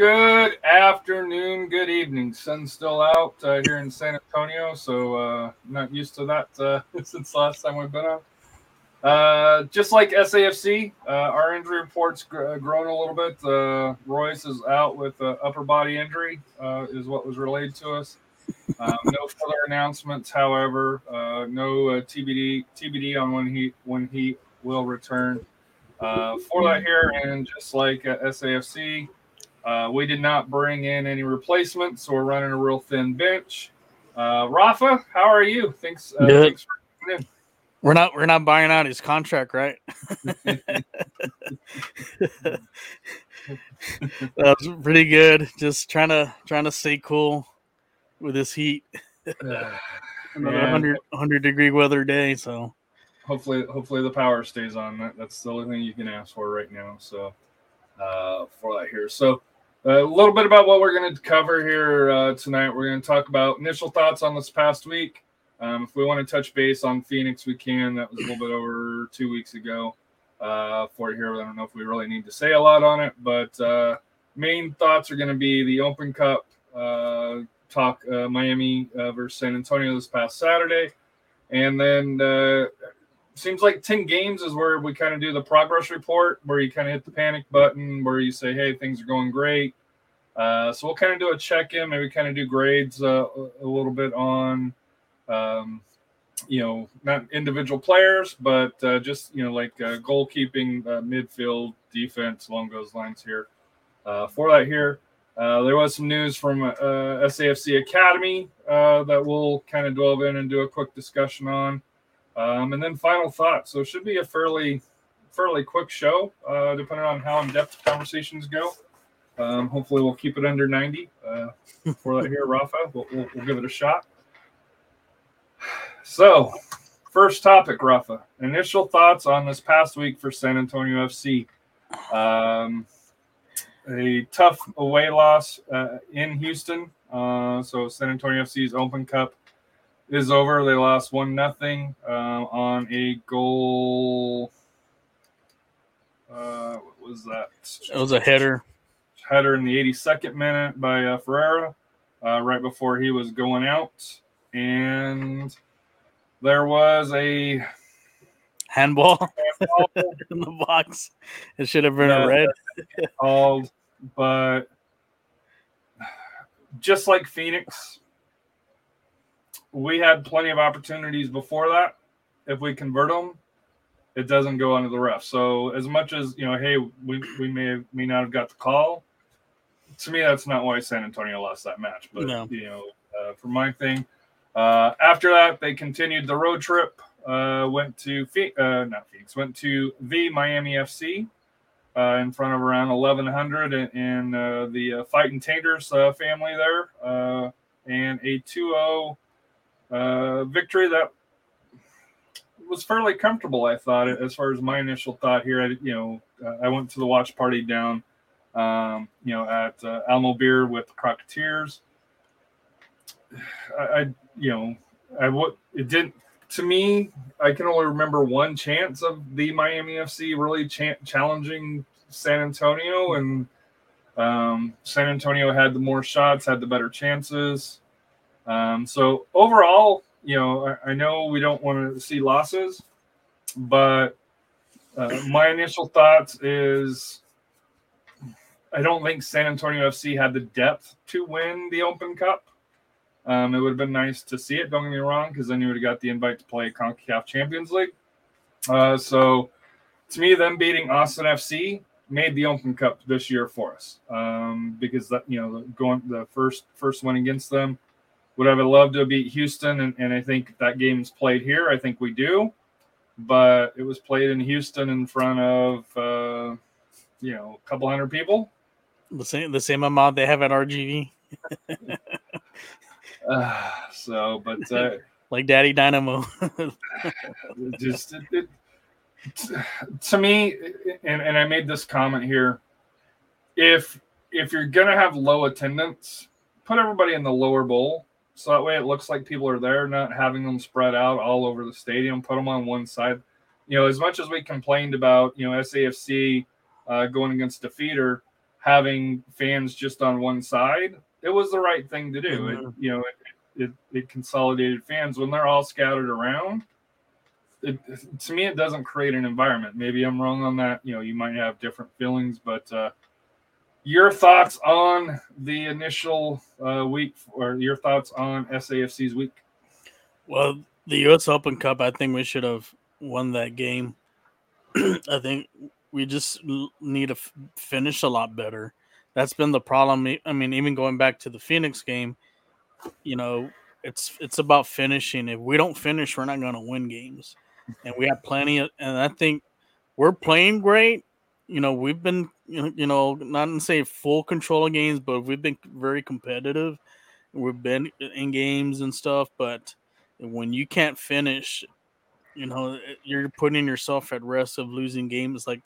Good afternoon, good evening. Sun's still out uh, here in San Antonio, so uh, not used to that uh, since last time we've been on. Uh, just like SAFC, uh, our injury report's gr- uh, grown a little bit. Uh, Royce is out with upper body injury, is what was relayed to us. Um, no further announcements, however. No TBD TBD on when he when he will return. For that here, and just like SAFC, uh, we did not bring in any replacements, so we're running a real thin bench. Uh, Rafa, how are you? Thanks. Uh, Good. thanks for coming in. We're not we're not buying out his contract, right? that was pretty good. Just trying to trying to stay cool with this heat. Another Yeah. 100, 100 degree weather day. So hopefully, hopefully the power stays on. That, that's the only thing you can ask for right now. So, uh, for that here, so a little bit about what we're going to cover here uh, tonight. We're going to talk about initial thoughts on this past week. Um, if we want to touch base on Phoenix, we can. That was a little bit over two weeks ago. Uh, for here, I don't know if we really need to say a lot on it, but uh, main thoughts are going to be the Open Cup uh, talk, uh, Miami uh, versus San Antonio this past Saturday, and then seems like 10 games is where we kind of do the progress report where you kind of hit the panic button where you say hey things are going great uh, so we'll kind of do a check-in maybe kind of do grades uh, a little bit on um, you know not individual players but uh, just you know like uh, goalkeeping uh, midfield defense along those lines here uh, for that here there was some news from SAFC Academy that we'll kind of delve in and do a quick discussion on. Um, and then final thoughts. So it should be a fairly fairly quick show, uh, depending on how in depth conversations go. Um, hopefully, we'll keep it under 90 uh, for that here, Rafa. We'll, we'll, we'll give it a shot. So, first topic, Rafa. Initial thoughts on this past week for San Antonio FC. Um, a tough away loss uh, in Houston. Uh, so San Antonio FC's Open Cup is over. They lost one nothing um, on a goal. Uh, what was that? it was a header. Header in the 82nd minute by uh, Ferreira, uh, right before he was going out, and there was a Handball in the box. It should have been Yeah. a red. called, but just like Phoenix, we had plenty of opportunities before that. If we convert them, it doesn't go under the ref. So as much as you know, hey, we, we may have, may not have got the call. To me, that's not why San Antonio lost that match. But No. you know, uh, for my thing, uh, after that they continued the road trip. Uh, went to Phe- uh, not Phoenix, went to the Miami FC uh, in front of around 1100 and, and uh, the uh, Fighting Taters uh, family there, uh, and a 2 0 victory that was fairly comfortable, I thought, as far as my initial thought here. I, you know, uh, I went to the watch party down, um, you know, at uh, Alamo Beer with the Crocketeers. I, I, you know, I what it didn't to me. I can only remember one chance of the Miami FC really cha- challenging San Antonio, and um, San Antonio had the more shots, had the better chances. Um, so overall, you know, I, I know we don't want to see losses, but uh, my initial thoughts is I don't think San Antonio FC had the depth to win the Open Cup. Um, it would have been nice to see it. Don't get me wrong, because then you would have got the invite to play Concacaf Champions League. Uh, so, to me, them beating Austin FC made the Open Cup this year for us um, because that you know going the first first one against them would have loved to beat Houston, and, and I think that game's played here. I think we do, but it was played in Houston in front of uh, you know a couple hundred people. The same the same amount they have at RGV. uh, so, but uh, like Daddy Dynamo. just it, it, to me, and, and I made this comment here. If if you're gonna have low attendance, put everybody in the lower bowl so that way it looks like people are there, not having them spread out all over the stadium. Put them on one side. You know, as much as we complained about, you know, SAFC uh, going against Defeater having fans just on one side, it was the right thing to do. Mm-hmm. It, you know, it, it, it consolidated fans when they're all scattered around. It, to me, it doesn't create an environment. Maybe I'm wrong on that. You know, you might have different feelings, but uh, your thoughts on the initial uh, week or your thoughts on SAFC's week? Well, the US Open Cup, I think we should have won that game. I think we just need to f- finish a lot better. That's been the problem. I mean, even going back to the Phoenix game, you know, it's it's about finishing. If we don't finish, we're not going to win games. And we have plenty of, and I think we're playing great. You know, we've been you know, not to say full control of games, but we've been very competitive. We've been in games and stuff, but when you can't finish, you know, you're putting yourself at risk of losing games. Like,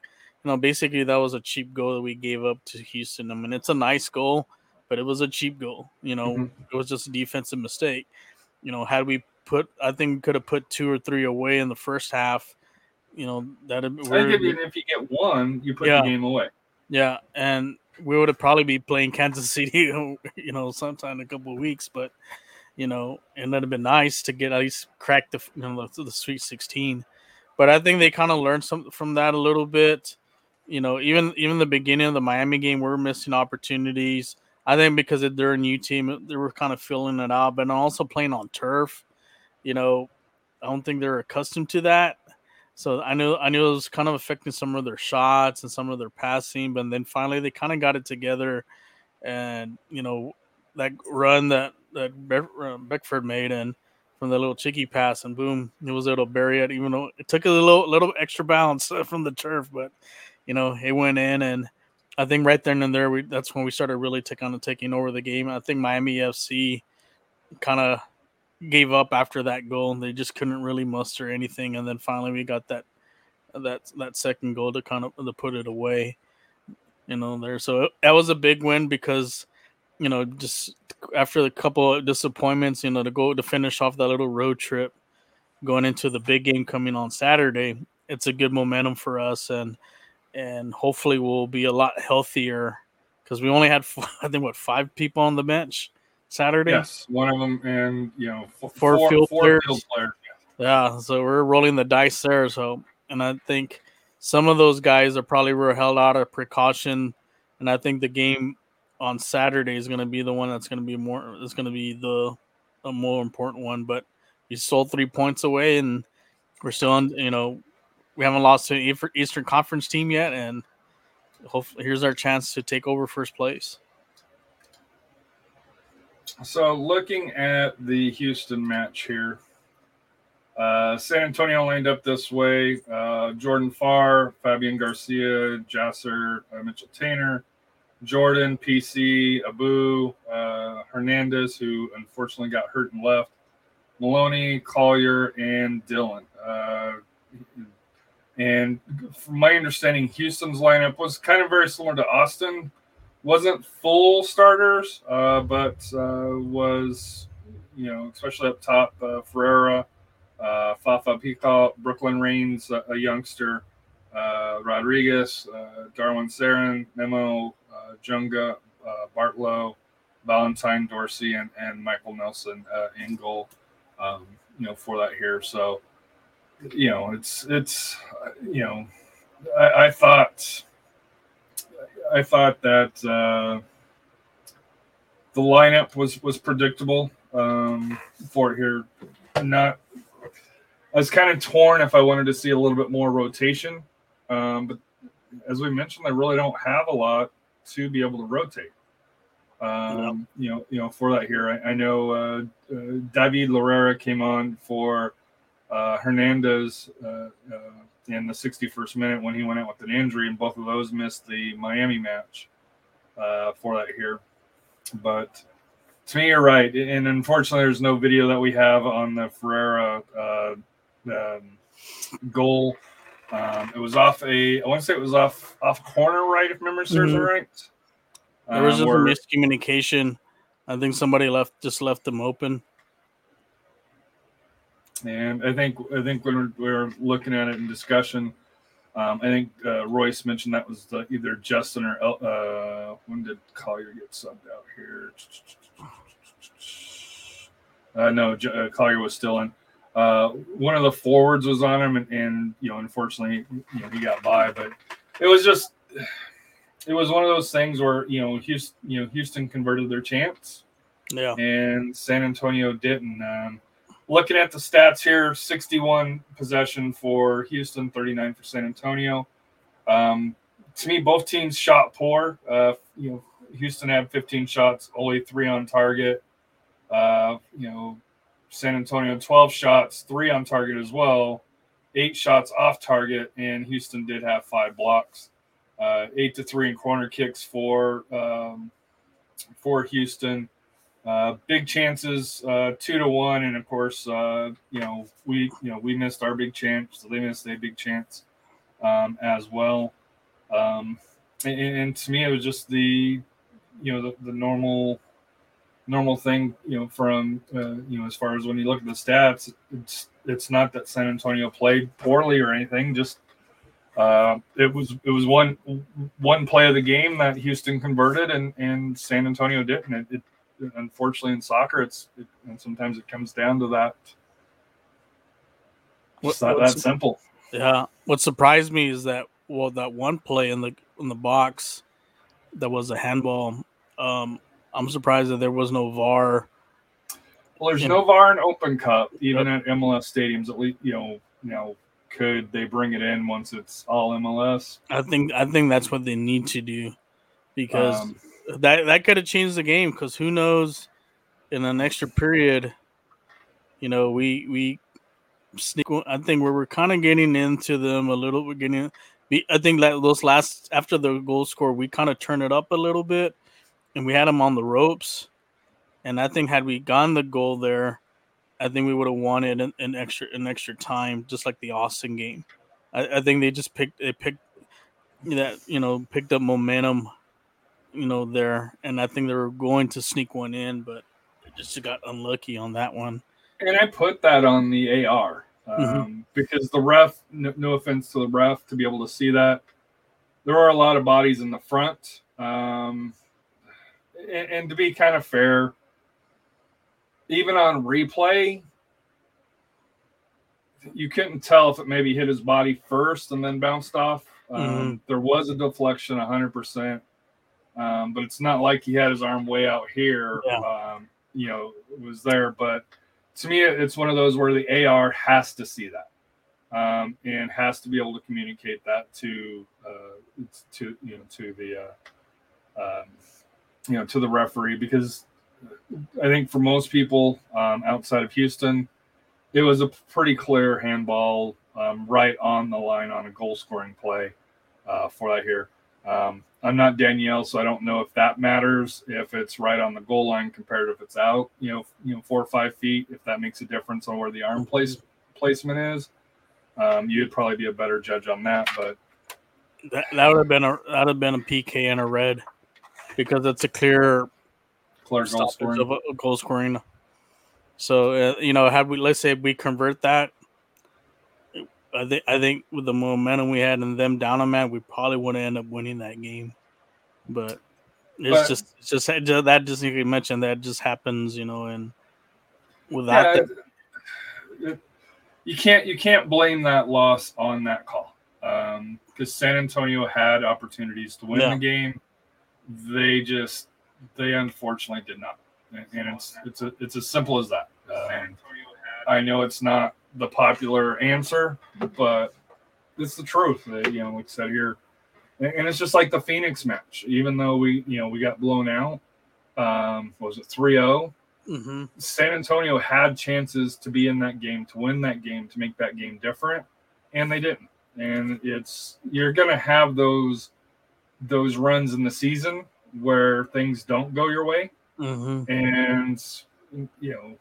you know, basically that was a cheap goal that we gave up to Houston. I mean, it's a nice goal, but it was a cheap goal. You know, mm-hmm. it was just a defensive mistake. You know, had we put, I think we could have put two or three away in the first half. You know, that. I think if you get one, you put yeah. the game away. Yeah, and we would have probably be playing Kansas City, you know, sometime in a couple of weeks. But you know, and that'd have been nice to get at least crack the you know the, the Sweet 16. But I think they kind of learned some from that a little bit. You know, even even the beginning of the Miami game, we are missing opportunities. I think because they're a new team, they were kind of filling it out, but also playing on turf. You know, I don't think they're accustomed to that. So I knew I knew it was kind of affecting some of their shots and some of their passing, but then finally they kind of got it together, and you know that run that that Beckford made and from the little cheeky pass and boom, it was able to bury it. Even though it took a little little extra bounce from the turf, but you know it went in, and I think right then and there we that's when we started really taking taking over the game. I think Miami FC kind of gave up after that goal. They just couldn't really muster anything, and then finally we got that that that second goal to kind of to put it away. You know, there. So that was a big win because you know just after a couple of disappointments, you know, to go to finish off that little road trip, going into the big game coming on Saturday, it's a good momentum for us, and and hopefully we'll be a lot healthier because we only had I think what five people on the bench Saturday. Yes, one of them, and you know, four, four, field, four players. field players. Yeah, so we're rolling the dice there. So, and I think some of those guys are probably were held out of precaution, and I think the game on Saturday is going to be the one that's going to be more. It's going to be the a more important one. But we sold three points away, and we're still on. You know, we haven't lost to an Eastern Conference team yet, and hopefully, here's our chance to take over first place. So, looking at the Houston match here, uh, San Antonio lined up this way: uh, Jordan Farr, Fabian Garcia, Jasser, uh, Mitchell Tanner, Jordan, PC, Abu, uh, Hernandez, who unfortunately got hurt and left, Maloney, Collier, and Dhillon. Uh, and from my understanding, Houston's lineup was kind of very similar to Austin wasn't full starters, uh, but uh, was you know especially up top uh, Ferreira, uh, Fafa Picault, Brooklyn Raines, a, a youngster, uh, Rodriguez, uh, Darwin Cerén, Memo, uh, Junga, Bartlow, Valentine Dorsey, and, and Michael Nelson in goal. Um, you know for that here, so you know it's it's you know I, I thought I thought that uh, the lineup was was predictable. um, for here. Not, I was kind of torn if I wanted to see a little bit more rotation, um, but as we mentioned, they really don't have a lot to be able to rotate. Um, You know, you know, for that here, I, I know uh, uh, David Loera came on for uh, Hernandez uh, uh, in the 61st minute when he went out with an injury, and both of those missed the Miami match uh, for that here. But to me, you're right, and unfortunately, there's no video that we have on the Ferreira uh, um, goal. Um, it was off a, I want to say it was off off corner right, if memory serves me Mhm. right. There was Um, just a miscommunication. I think somebody left just left them open. And I think I think when we're, we're looking at it in discussion, um, I think uh, Royce mentioned that was the, either Justin or El, uh, when did Collier get subbed out here? Uh, no, J- uh, Collier was still in. Uh, one of the forwards was on him, and, and you know, unfortunately, you know, he got by. But it was just, it was one of those things where you know, Houston, you know, Houston converted their chance Yeah. and San Antonio didn't. Um, looking at the stats here 61 possession for Houston, 39 for San Antonio. Um, to me, both teams shot poor. Uh, you know, Houston had 15 shots, only three on target. Uh, you know, San Antonio 12 shots, three on target as well, eight shots off target, and Houston did have five blocks. Uh, eight to three in corner kicks for um, for Houston. Uh, big chances, uh, two to one, and of course, uh, you know we you know we missed our big chance, so they missed a big chance um, as well. Um, and, and to me, it was just the you know the, the normal normal thing you know from uh, you know as far as when you look at the stats, it's it's not that San Antonio played poorly or anything, just uh, it was it was one one play of the game that Houston converted and and San Antonio didn't. It, it unfortunately in soccer, it's it, and sometimes it comes down to that. It's not that simple. Yeah. What surprised me is that well, that one play in the in the box that was a handball. Um, I'm surprised that there was no VAR. Well, there's no VAR in Open Cup, even at MLS stadiums. At least you know, you know, could they bring it in once it's all MLS? I think I think that's what they need to do because Um, that that could have changed the game. Because who knows, in an extra period, you know, we we sneak. I think we were kind of getting into them a little. We're getting. I think that those last after the goal score, we kind of turned it up a little bit, and we had them on the ropes. And I think had we gone the goal there, I think we would have wanted an, in extra an extra time, just like the Austin game. I, I think they just picked they picked that you know picked up momentum, you know there, and I think they were going to sneak one in, but just got unlucky on that one. and I put that on the AR um, Mhm. because the ref. No, no offense to the ref, to be able to see that there are a lot of bodies in the front, um, and, and to be kind of fair, even on replay, you couldn't tell if it maybe hit his body first and then bounced off. Um, There was a deflection, 100%, um, but it's not like he had his arm way out here. Yeah. Um, you know, was there. But to me, it's one of those where the AR has to see that um, and has to be able to communicate that to uh, to you know to the uh, um, you know to the referee because I think for most people um, outside of Houston, it was a pretty clear handball um, right on the line on a goal scoring play uh, for that here. Um, I'm not Danielle, so I don't know if that matters if it's right on the goal line compared to if it's out, you know, you know, four or five feet. If that makes a difference on where the arm place placement is, um, you'd probably be a better judge on that. But That, that would have been a that would have been a PK and a red because it's a clear clear goal scoring. of a, a goal scoring. So uh, you know, had we let's say we convert that, I think I think with the momentum we had and them down on that, we probably would have ended up winning that game. But it's But- just it's just that just you can mention that just happens, you know, and without Yeah, that, you can't you can't blame that loss on that call because San Antonio had opportunities to win Yeah. the game. They just they unfortunately did not. and, and it's it's a, it's as simple as that. Um, I know it's not the popular answer, but it's the truth. That, you know, like I said here, and, it's just like the Phoenix match. Even though we you know we got blown out, um, was it 3-0? Mm-hmm. San Antonio had chances to be in that game, to win that game, to make that game different, and they didn't. And it's you're gonna have those those runs in the season where things don't go your way. Mm-hmm. And you know,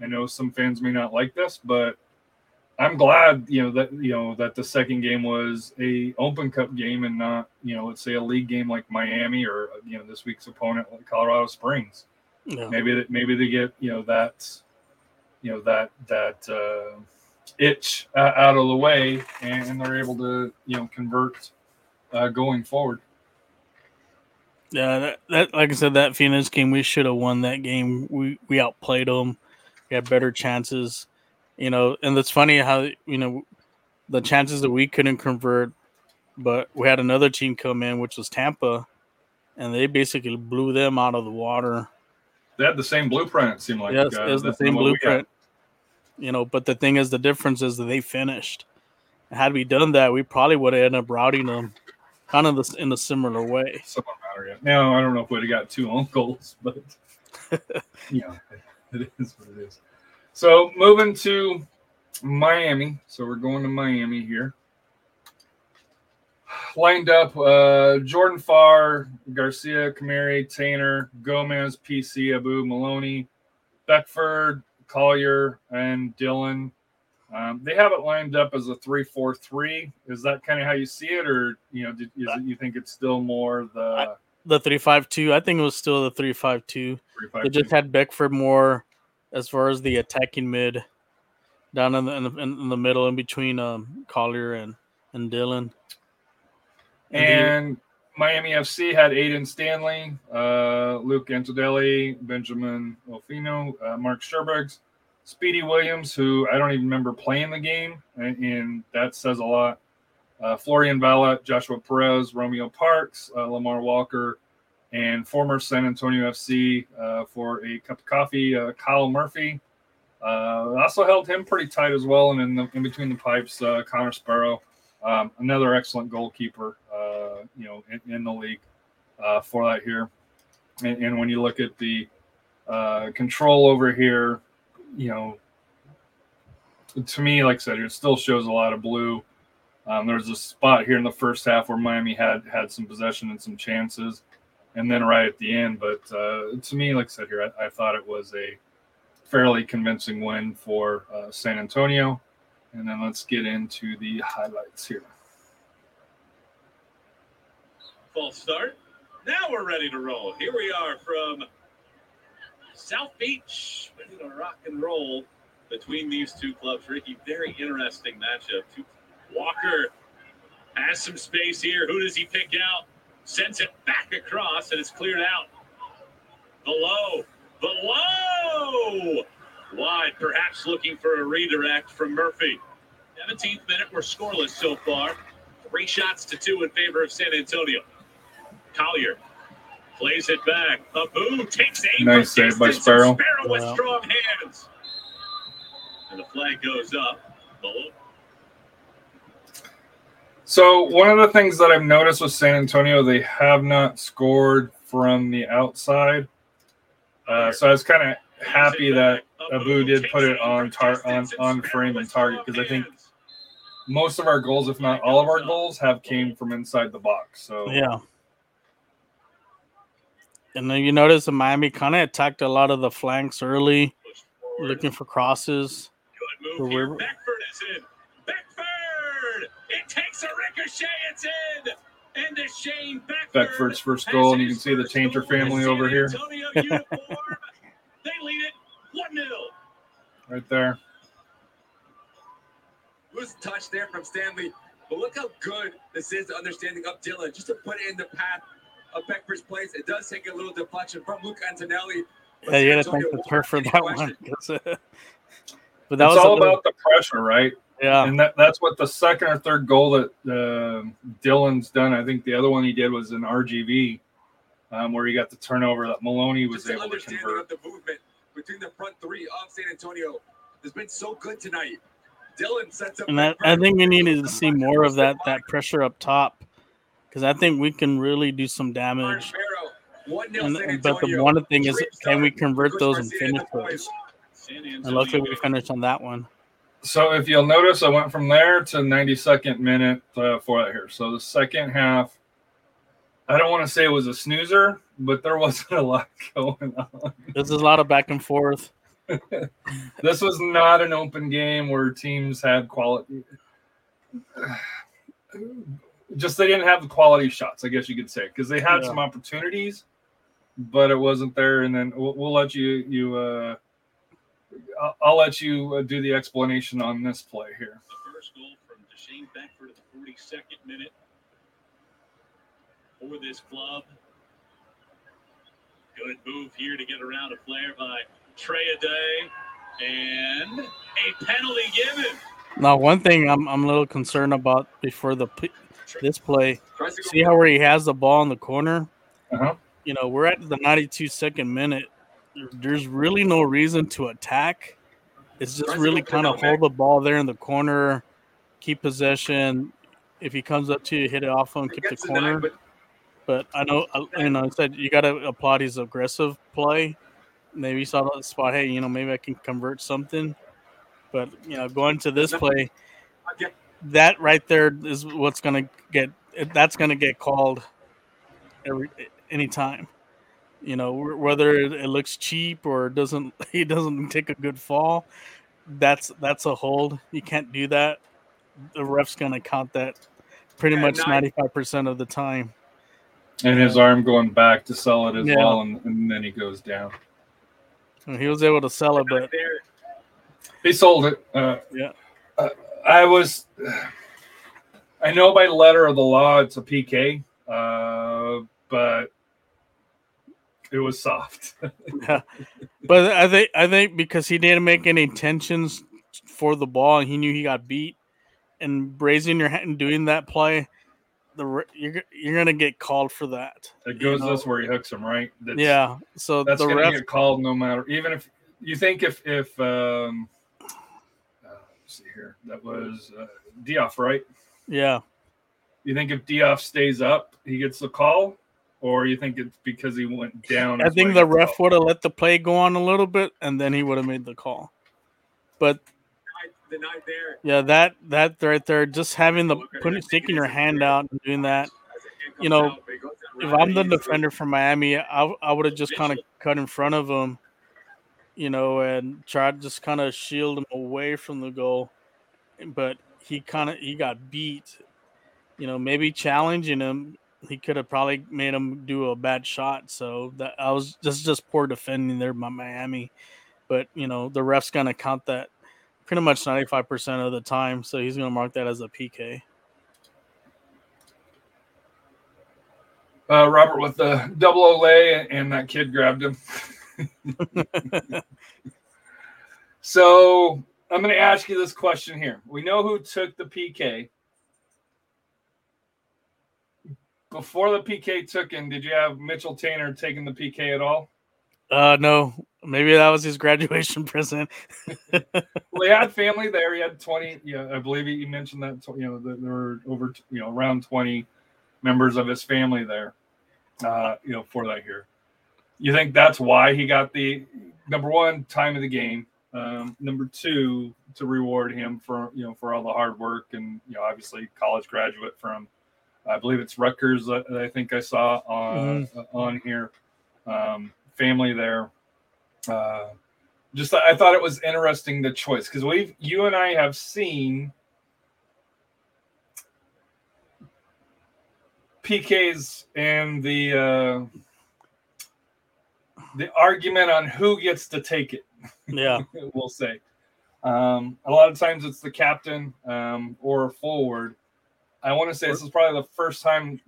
I know some fans may not like this, but I'm glad, you know, that you know that the second game was a Open Cup game and not, you know, let's say a league game like Miami or you know this week's opponent like Colorado Springs maybe that maybe they get you know that you know that that uh, itch uh, out of the way and they're able to you know convert uh, going forward Yeah, that, that like I said, that Phoenix game, we should have won that game. We we outplayed them. We had better chances, you know. And it's funny how you know the chances that we couldn't convert, but we had another team come in, which was Tampa, and they basically blew them out of the water. they had the same blueprint it seemed like yes, uh, it was the same what we got. blueprint. You know, but the thing is, the difference is that they finished. Had we done that, we probably would have ended up routing them, kind of in a similar way. Matter. Now I don't know if we'd have got two uncles, but yeah, it is what it is. So moving to Miami. So we're going to Miami here. Lined up uh, Jordan Farr, Garcia, Camary, Tanner, Gomez, PC, Abu, Maloney, Beckford, Collier, and Dhillon. Um, they have it lined up as a three-four-three. Is that kind of how you see it, or you know, did, is it, you think it's still more the The three five two, I think it was still the three five two. They just had Beckford more as far as the attacking mid, down in the in the, in the middle, in between um, Collier and and Dhillon. the- And Miami FC had Aiden Stanley, uh, Luke Antonelli, Benjamin Olfino, uh, Mark Sherbergs, Speedy Williams, who I don't even remember playing the game, and, and that says a lot. Uh, Florian Valot, Joshua Perez, Romeo Parkes, uh, Lamar Walker, and former San Antonio FC uh, for a cup of coffee, uh, Kyle Murphy. Uh, also held him pretty tight as well, and in, the, in between the pipes, uh, Connor Sparrow, um, another excellent goalkeeper, uh, you know, in, in the league uh, for that here. And, and when you look at the control over here, you know, to me, like I said, it still shows a lot of blue. Um, there's a spot here in the first half where Miami had had some possession and some chances, and then right at the end. But uh, to me, like I said here, I, I thought it was a fairly convincing win for uh, San Antonio. And then let's get into the highlights here. False start. Now we're ready to roll. Here we are from South Beach, ready to rock and roll between these two clubs. Ricky, very interesting matchup. Walker has some space here. Who does he pick out? Sends it back across, and it's cleared out. Below, below, wide, perhaps looking for a redirect from Murphy. 17th minute, we're scoreless so far. Three shots to two in favor of San Antonio. Collier plays it back. Abu takes aim. Nice from save by distance, Sparrow. and Sparrow with strong hands. And the flag goes up. Below. So one of the things that I've noticed with San Antonio, they have not scored from the outside. Uh, so I was kind of happy that Abu did put it on tar- on on frame and target because I think most of our goals, if not all of our goals, have came from inside the box. So Yeah. And then you notice that Miami kind of attacked a lot of the flanks early, looking for crosses. Good move for here. where- Beckford is in. Beckford! It takes a ricochet. It's in. And to Shane Beckford. Beckford's first goal, and you can see the first Taintor family San over here. Antonio uniform. they lead it 1 0. right there. Loose touch there from Stanley. But look how good this is, the understanding of Dhillon. Just to put it in the path of Beckford's place. It does take a little deflection from Luke Antonelli. Yeah, you San gotta thank the won't turf for have any that one. question. 'cause, uh, but that it's was all little- about the pressure, right? Yeah, And that, that's what the second or third goal that uh, Dhillon's done. I think the other one he did was an RGV. um, where he got the turnover that Maloney was Just able to understanding convert. of the movement between the front three of San Antonio has been so good tonight. Dhillon sets up. And I, I think we needed to see more of that that pressure up top because I think we can really do some damage. And, and- but the one thing is, can we convert those and finish those? San And luckily, we Antonio finished on that one. So if you'll notice, I went from there to 92nd minute uh, for that here. So the second half, I don't want to say it was a snoozer, but there wasn't a lot going on. There's a lot of back and forth. This was not an open game where teams had quality. Just they didn't have the quality shots, I guess you could say, because they had Yeah. some opportunities, but it wasn't there. And then we'll, we'll let you you. Uh, I'll, I'll let you uh, do the explanation on this play here. The first goal from Deshane Beckford at the 42nd minute for this club. Good move here to get around a player by Trey Day. And a penalty given. Now, one thing I'm I'm a little concerned about before the this play. See how where he has the ball in the corner. Uh-huh. You know, we're at the 92 second minute. There's really no reason to attack. It's just really kind of hold the ball there in the corner, keep possession. If he comes up to you, hit it off him, keep the corner. but I know, uh, you know, I said you got to applaud his aggressive play. Maybe he saw that spot. Hey, you know, maybe I can convert something. But you know, going to this play, that right there is what's going to get. That's going to get called every anytime. You know, whether it, it looks cheap or doesn't, he doesn't take a good fall. That's that's a hold. You can't do that. The ref's going to count that pretty Yeah, much ninety five percent of the time. And his arm going back to sell it as Yeah. well, and, and then he goes down. And He was able to sell it, but. He sold it. Uh, Yeah. uh, I was. I know by letter of the law it's a PK, uh, but it was soft. Yeah. but I think I think because he didn't make any intentions for the ball and he knew he got beat, and raising your hand and doing that play, the you're you're gonna get called for that. it goes You know. this where he hooks him right. That's, yeah. So that's the gonna ref, get called no matter. Even if you think if if um, uh, let's see here, that was uh, Dioff, right? yeah, You think if Dioff stays up, he gets the call, or you think it's because he went down? I think the ref would have let the play go on a little bit, and then he would have made the call. But Denied there. yeah, that that right there, just having the putting sticking your hand out and doing that. The You know, out, but he goes if I'm the defender for Miami, I, I would have just kind of cut in front of him, you know, and tried to just kind of shield him away from the goal. But he kind of he got beat. You know, maybe challenging him, he could have probably made him do a bad shot. So that I was just just poor defending there by Miami. But you know, the ref's gonna count that pretty much ninety five percent of the time. So he's gonna mark that as a PK. Uh, Robert with the double Olay, and that kid grabbed him. so I'm going to ask you this question here. We know who took the PK. Before the PK took in, did you have Mitchell Taintor taking the PK at all? Uh, no, maybe that was his graduation present. Well, he had family there. He had 20. Yeah, I believe he mentioned that. You know, that there were over, you know, around 20 members of his family there. Uh, you know, for that year. You think that's why he got the number one time of the game. Um, number two, to reward him for you know for all the hard work and you know obviously college graduate from, I believe it's Rutgers. That I think I saw on on here. Um, family there. Uh, just I thought it was interesting the choice because we've you and I have seen PKs and the uh, the argument on who gets to take it. Yeah. we'll say. Um, a lot of times it's the captain um, or a forward. I want to say this is probably the first time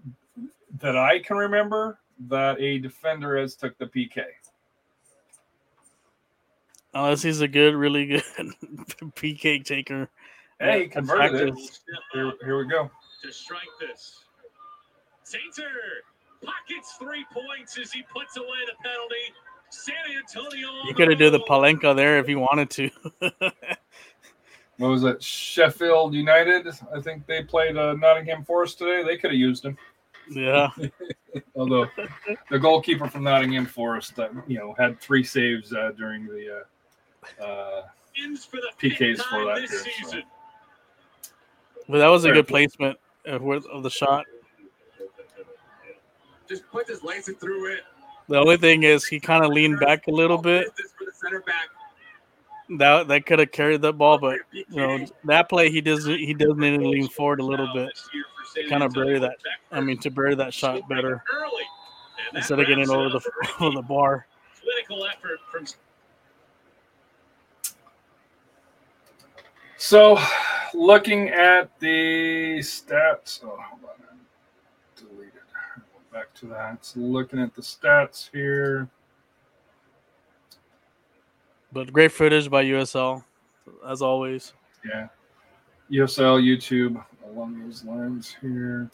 that I can remember that a defender has took the PK. Unless he's a good, really good PK taker. Hey, he Yeah, converted it. Here, here we go. to strike this. Sainter pockets three points as he puts away the penalty. San Antonio. on You could have the do the. Panenka there if you wanted to. What was it? Sheffield United. I think they played uh, Nottingham Forest today. They could have used him. yeah. Although the goalkeeper from Nottingham Forest, uh, you know, had three saves uh, during the uh, uh, for the PKs for that this year, so. But that was a Fair good play. placement of, of the shot. Just put this laser through it. The only thing is he kind of leaned back a little bit. for the center back. That that could have carried that ball, but you know that play he does he does need to lean forward a little bit. this year for San Kinda bury that- I mean to bury that shot better Early. And that instead of getting over the over the bar. Clinical effort from So, looking at the stats. Oh, hold on. I deleted. I back to that. So, looking at the stats here. But great footage by USL, as always. Yeah. USL, YouTube, along those lines here.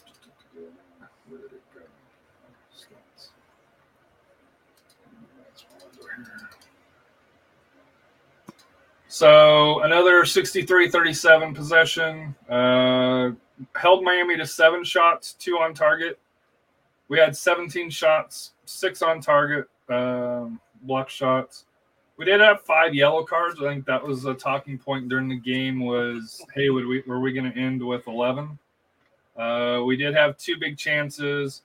So another 63 37 possession. Uh, held Miami to seven shots, two on target. We had 17 shots, six on target, um, block shots. We did have five yellow cards. I think that was a talking point during the game. Was hey, would we were we going to end with eleven? Uh, we did have two big chances.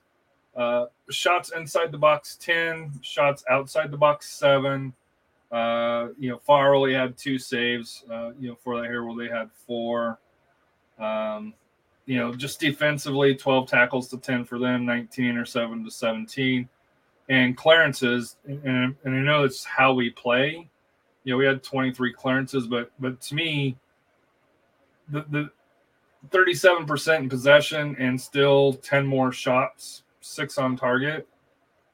Uh, shots inside the box ten, shots outside the box seven. Uh, you know, Farley had two saves. Uh, you know, for that here, where they had four. Um, you know, just defensively, twelve tackles to ten for them, nineteen or seven to seventeen and clearances, and, and I know it's how we play. You know, we had 23 clearances, but but to me, the the 37% in possession and still 10 more shots, six on target,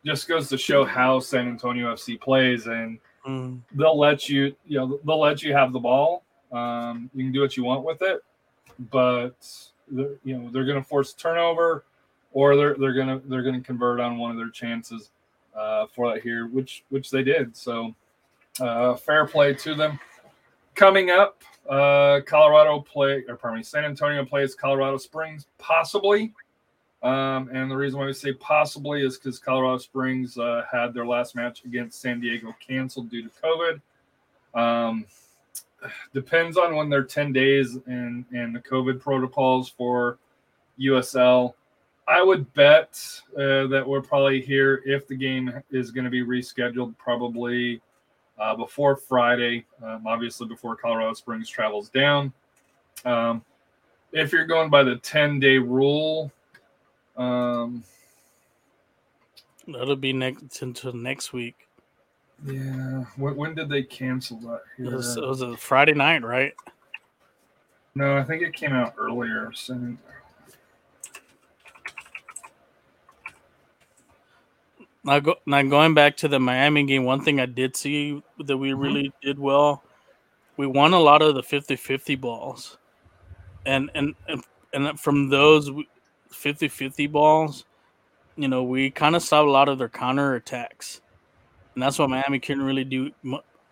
just goes to show how San Antonio FC plays, and Mm. they'll let you, you know, they'll let you have the ball. Um, you can do what you want with it, but you know they're going to force turnover, or they're they're going to they're going to convert on one of their chances uh, for that here, which which they did. So uh, fair play to them. Coming up, uh, Colorado play or pardon me, San Antonio plays Colorado Springs possibly. Um, and the reason why we say possibly is because Colorado Springs uh, had their last match against San Diego canceled due to COVID. Um, depends on when their 10 days and, and the COVID protocols for USL. I would bet uh, that we're probably here if the game is going to be rescheduled, probably uh, before Friday, um, obviously before Colorado Springs travels down. Um, if you're going by the 10 day rule, um, That'll be next until next week. yeah, when, when did they cancel that? It was, it was a Friday night, right? No, I think it came out earlier. So, Now, go, now going back to the Miami game, one thing I did see that we mm-hmm. really did well, we won a lot of the 50-50 balls. And and and, and from those 50-50 balls, you know, we kind of saw a lot of their counter attacks. And that's what Miami couldn't really do.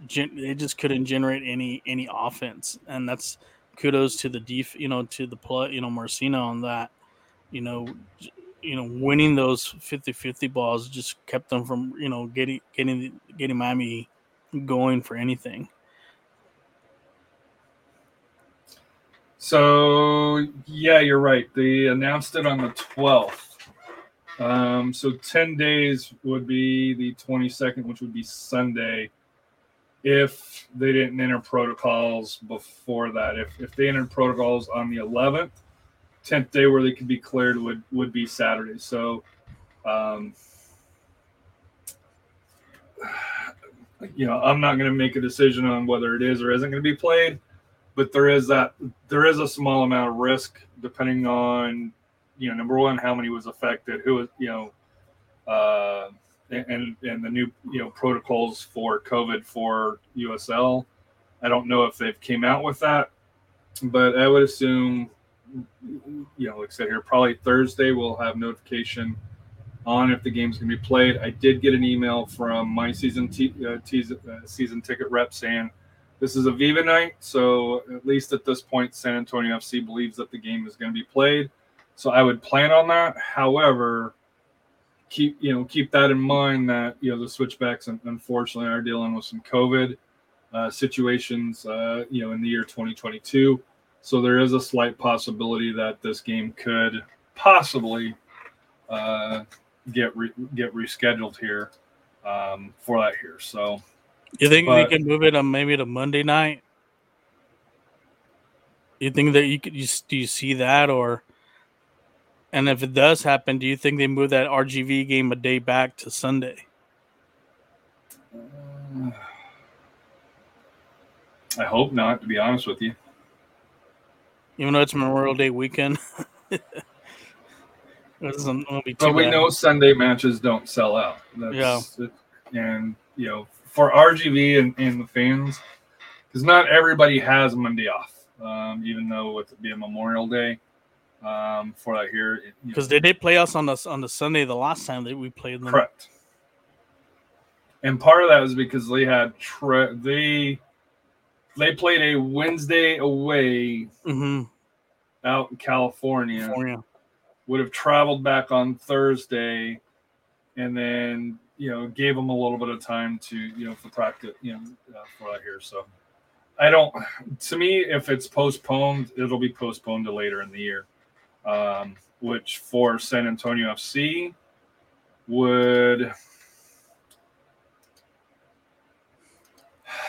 They just couldn't generate any any offense. And that's kudos to the def, you know, to the play, you know, Marcina on that. You know, you know, winning those 50-50 balls just kept them from, you know, getting getting getting Miami going for anything. So yeah, you're right. They announced it on the 12th. Um, so 10 days would be the 22nd, which would be Sunday, if they didn't enter protocols before that. If if they entered protocols on the 11th, 10th day where they could be cleared would would be Saturday. So um, you know, I'm not going to make a decision on whether it is or isn't going to be played but there is that there is a small amount of risk depending on you know number one how many was affected who was you know uh and and the new you know protocols for covid for usl i don't know if they've came out with that but i would assume you know like i said here probably thursday we'll have notification on if the game's going to be played. I did get an email from my season t- uh, t- uh, season ticket rep saying this is a Viva night, so at least at this point, San Antonio FC believes that the game is going to be played. So I would plan on that. However, keep you know keep that in mind that you know the switchbacks unfortunately are dealing with some COVID uh, situations, uh, you know, in the year 2022. So there is a slight possibility that this game could possibly uh, get re- get rescheduled here um, for that here. So you think but, they can move it on maybe to Monday night? You think that you could you, do you see that or and if it does happen, do you think they move that RGV game a day back to Sunday? I hope not, to be honest with you. Even though it's Memorial Day weekend. but we know Sunday matches don't sell out. That's, yeah. And, you know, for RGV and, and the fans, because not everybody has Monday off, um, even though it be a Memorial Day um, for that here. Because they did play us on the on the Sunday the last time that we played them. Correct. And part of that was because they had tre- they they played a Wednesday away mm-hmm. out in California. California. Would have traveled back on Thursday, and then you know gave them a little bit of time to you know for practice you know uh, for that here. So I don't. To me, if it's postponed, it'll be postponed to later in the year. Um, which for San Antonio FC would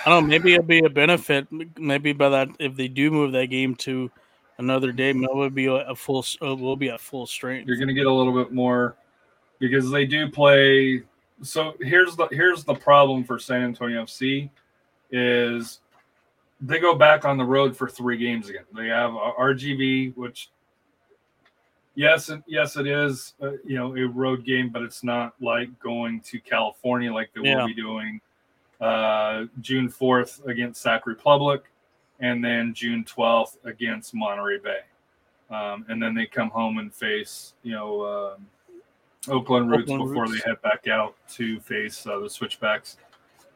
I don't know. Maybe it'll be a benefit. Maybe by that, if they do move that game to another day, maybe it'll be a, full. Uh, will be at full strength. You're going to get a little bit more because they do play. So here's the here's the problem for San Antonio FC is they go back on the road for three games again. They have RGV, which yes, yes, it is uh, you know a road game, but it's not like going to California like they yeah. will be doing uh, June 4th against Sac Republic, and then June 12th against Monterey Bay. Um, and then they come home and face, you know, um, Oakland Roots Oakland before Roots. they head back out to face uh, the Switchbacks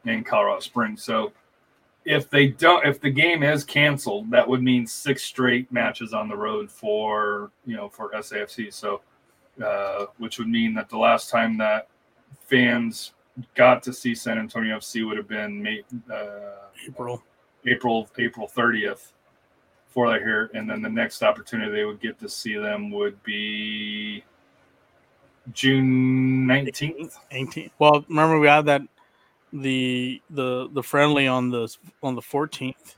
in Colorado Springs. So if they don't, if the game is canceled, that would mean six straight matches on the road for, you know, for SAFC. So, uh, which would mean that the last time that fans got to see San Antonio FC would have been May, uh, April, April, April 30th for that here, and then the next opportunity they would get to see them would be June 19th. 18th. Well, remember we had that the the the friendly on the on the 14th.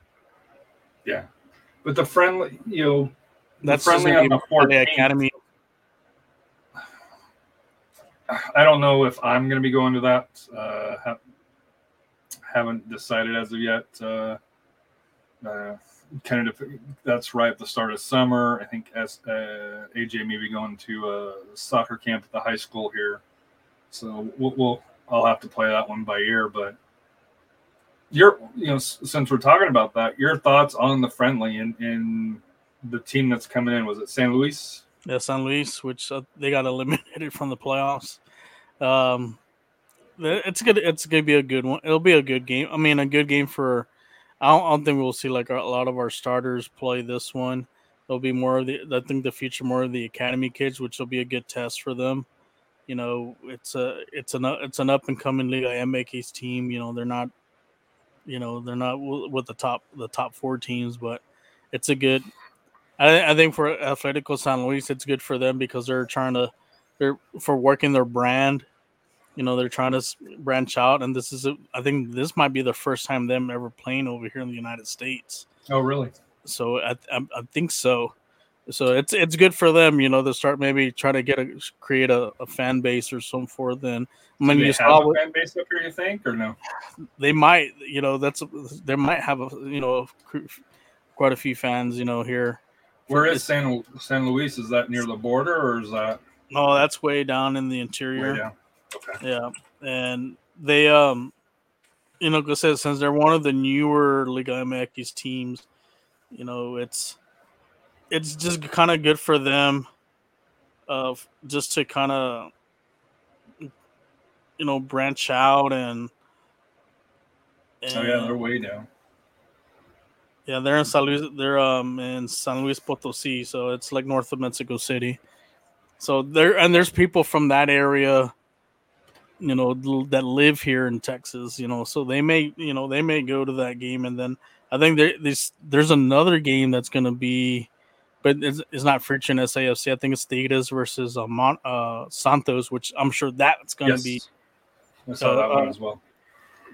Yeah, but the friendly, you know, that's friendly on the 14th. Academy I don't know if I'm going to be going to that. Uh, ha- haven't decided as of yet. Uh, uh, kind of that's right at the start of summer. I think as uh, AJ may be going to a soccer camp at the high school here, so we'll, we'll I'll have to play that one by ear. But your you know since we're talking about that, your thoughts on the friendly and in the team that's coming in was it San Luis? Yeah, San Luis, which uh, they got eliminated from the playoffs. Um, it's good. It's gonna be a good one. It'll be a good game. I mean, a good game for. I don't, I don't think we'll see like a lot of our starters play this one. It'll be more of the. I think the future more of the academy kids, which will be a good test for them. You know, it's a it's an it's an up and coming Liga MX team. You know, they're not. You know, they're not with the top the top four teams, but it's a good. I, I think for Atletico San Luis, it's good for them because they're trying to they're for working their brand you know they're trying to branch out. And this is a, I think this might be the first time them ever playing over here in the united states. Oh really? So i, I, I think so. So it's it's good for them you know to start maybe trying to get a create a, a fan base or some for then I mean, you have a fan base up here you think or no? They might you know that's they might have a you know quite a few fans you know here where is san san luis is that near the border or is that no that's way down in the interior Yeah. Okay. Yeah, and they um, you know, like I said, since they're one of the newer Liga MX teams, you know, it's it's just kind of good for them, of uh, just to kind of you know branch out and. Oh yeah, they're way down. Yeah, they're in San Luis. They're um in San Luis Potosi, so it's like north of Mexico City. So there and there's people from that area, you know, that live here in Texas. You know, so they may you know they may go to that game, and then I think there there's there's another game that's going to be, but it's, it's not featuring SAFC. I think it's Tigres versus uh, Mon, uh, Santos, which I'm sure that's going to Yes. be I saw that Uh, one uh, as well.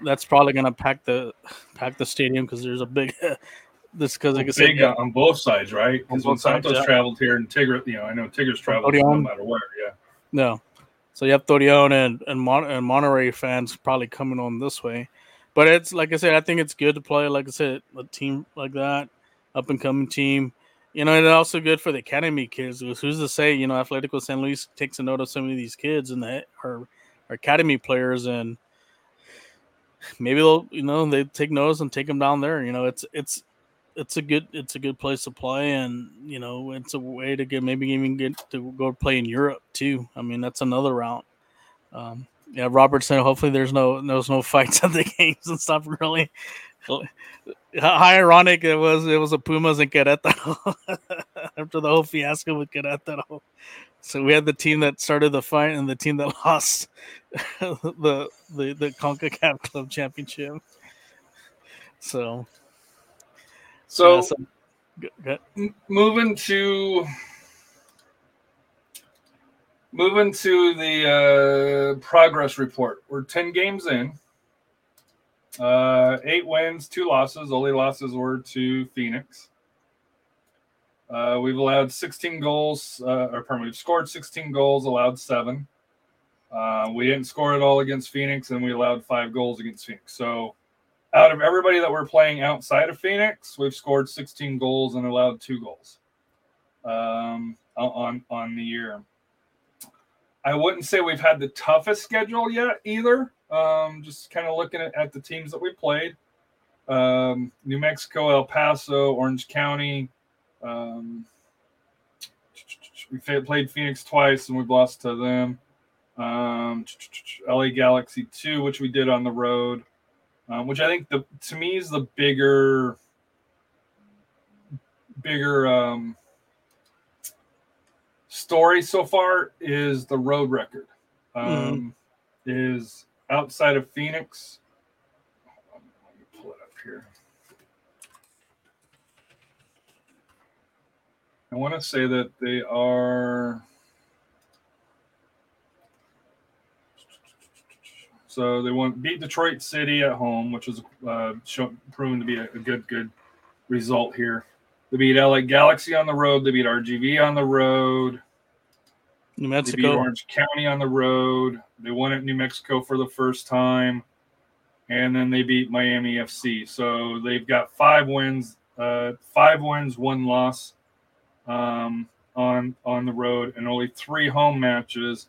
That's probably going to pack the pack the stadium because there's a big. this because like I said, Big uh, on both sides, right? Because when sides, Santos yeah. traveled here and Tigre, you know, I know Tigres traveled no matter where. Yeah. No. So you have Torreon and and, Mon- and Monterrey fans probably coming on this way, but it's like I said, I think it's good to play. Like I said, a team like that, up and coming team. You know, and it's also good for the academy kids. Who's to say, you know, Atletico San Luis takes a note of some of these kids and that are, are academy players, and maybe they'll, you know, they take notice and take them down there. You know, it's it's it's a good it's a good place to play, and you know, it's a way to get maybe even get to go play in Europe too. I mean, that's another route. Um, yeah, Robertson. hopefully there's no there's no fights at the games and stuff. Really, how ironic it was. It was a Pumas and Querétaro after the whole fiasco with Querétaro. So we had the team that started the fight and the team that lost the the the Concacaf Club Championship. So, So, yeah, so go- go- m- moving to moving to the uh, progress report. We're ten games in. Uh, eight wins, two losses. Only losses were to Phoenix. Uh, we've allowed 16 goals, uh, or pardon we've scored 16 goals, allowed seven. Uh, we didn't score at all against Phoenix, and we allowed five goals against Phoenix. So, out of everybody that we're playing outside of Phoenix, we've scored 16 goals and allowed two goals um, on on the year. I wouldn't say we've had the toughest schedule yet either. Um, just kind of looking at, at the teams that we played: um, New Mexico, El Paso, Orange County. Um, we played Phoenix twice and we've lost to them. Um, LA Galaxy two, which we did on the road um, which I think the to me is the bigger, bigger um, story so far is the road record. Um, Is outside of Phoenix. Hold on, Let me pull it up here. I want to say that they are. So they won beat Detroit City at home, which was uh, proven to be a, a good good result here. They beat LA Galaxy on the road. They beat RGV on the road. New They beat Mexico. Orange County on the road. They won at New Mexico for the first time, and then they beat Miami FC. So they've got five wins, uh, five wins, one loss um, on on the road, and only three home matches.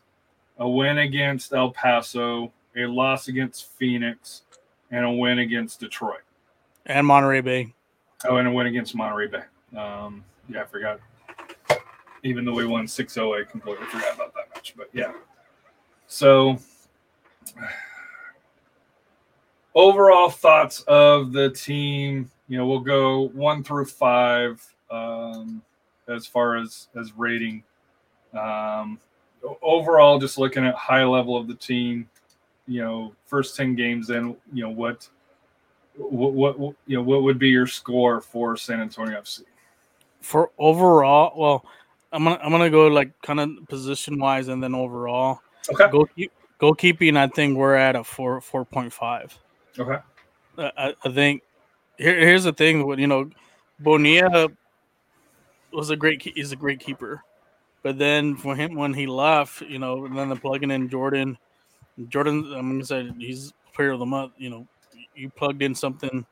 A win against El Paso, a loss against Phoenix, and a win against Detroit. and Monterey Bay. Oh, and a win against Monterey Bay. Um, yeah, I forgot. Even though we won 6 0, I completely forgot about that match. But yeah. So, overall thoughts of the team. You know, we'll go one through five um, as far as as rating. Um, overall, just looking at high level of the team. You know, first ten games in. You know what what, what you know what would be your score for San Antonio FC? For overall, well, I'm gonna I'm gonna go like kind of position wise and then overall. Okay. Goal, goalkeeping, I think we're at a four four point five. Okay. I, I think here, here's the thing with you know Bonilla was a great he's a great keeper, but then for him when he left, you know, and then the plugging in Jordan, Jordan, I'm gonna say he's player of the month. You know, you plugged in something,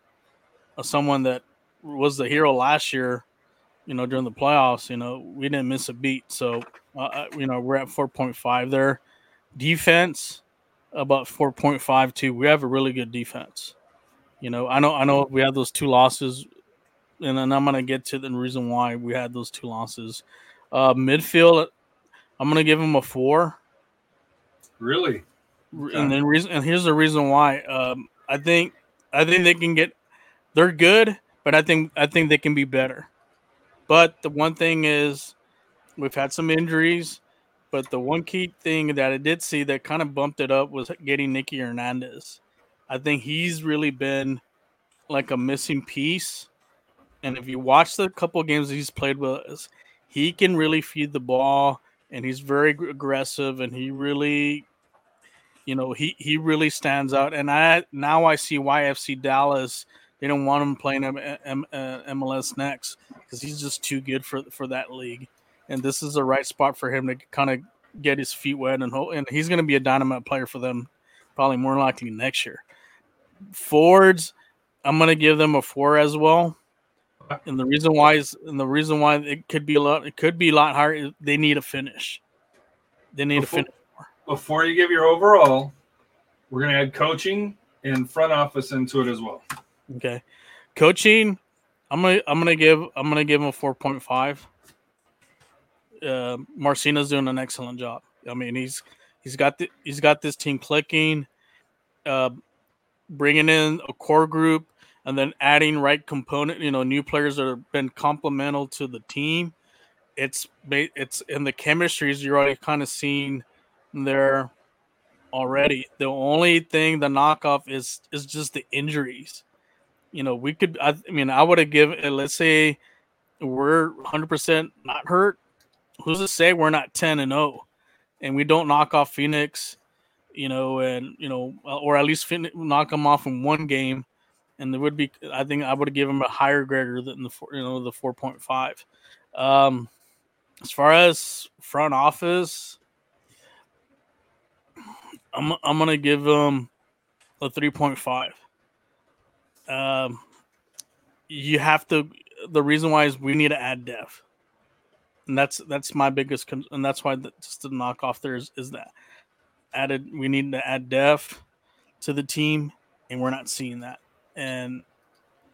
uh, someone that was the hero last year. You know, during the playoffs, you know, we didn't miss a beat. So, uh, uh, you know, we're at 4.5 there. Defense, about 4.5 too. We have a really good defense. You know, I know, I know, we had those two losses, and then I'm gonna get to the reason why we had those two losses. Uh, midfield, I'm gonna give him a four. Really? and then reason and here's the reason why. Um, I think I think they can get they're good, but I think I think they can be better. But the one thing is we've had some injuries, but the one key thing that I did see that kind of bumped it up was getting Nicky Hernandez. I think he's really been like a missing piece. And if you watch the couple games he's played with us, he can really feed the ball and he's very aggressive and he really you know he he really stands out. And i now i see why fc dallas they don't want him playing M- M- uh, mls next because he's just too good for for that league. And this is the right spot for him to kind of get his feet wet and ho- and he's going to be a dynamite player for them probably more likely next year. Fords i'm going to give them a four as well and the reason why is and the reason why it could be a lot it could be a lot higher they need a finish they need Before- a finish Before you give your overall, we're gonna add coaching and front office into it as well. Okay, coaching. I'm gonna I'm gonna give I'm gonna give him a four point five. Uh, Marcina's doing an excellent job. I mean, he's he's got the, he's got this team clicking, uh, bringing in a core group, and then adding right component. You know, new players that have been complemental to the team. It's it's in the chemistries you're already kind of seeing there already. The only thing the knockoff is is just the injuries. You know, we could. I, I mean, I would have given. Let's say we're 100 percent not hurt. Who's to say we're not 10 and 0, and we don't knock off Phoenix? You know, and you know, or at least knock them off in one game, and there would be. I think I would have given them a higher grader than the four, you know the 4.5. Um, as far as front office, I'm I'm gonna give them a three point five. Um, you have to. The reason why is we need to add depth, and that's that's my biggest, con- and that's why the, just the knock off there is, is that added. We need to add depth to the team, and we're not seeing that. And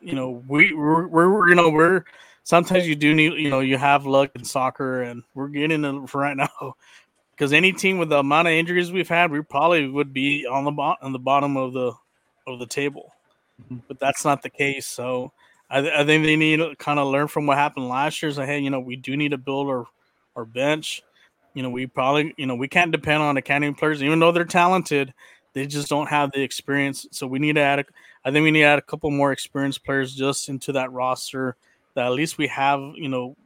you know, we we're, we're you know we're sometimes you do need you know you have luck in soccer, and we're getting it for right now because any team with the amount of injuries we've had, we probably would be on the bottom on the bottom of the of the table. Mhm. But that's not the case. So I, th- I think they need to kind of learn from what happened last year. Say, hey, you know, we do need to build our our bench. You know, we probably you know we can't depend on academy players, even though they're talented. They just don't have the experience. So we need to add. A, I think we need to add a couple more experienced players just into that roster. That at least we have. You know,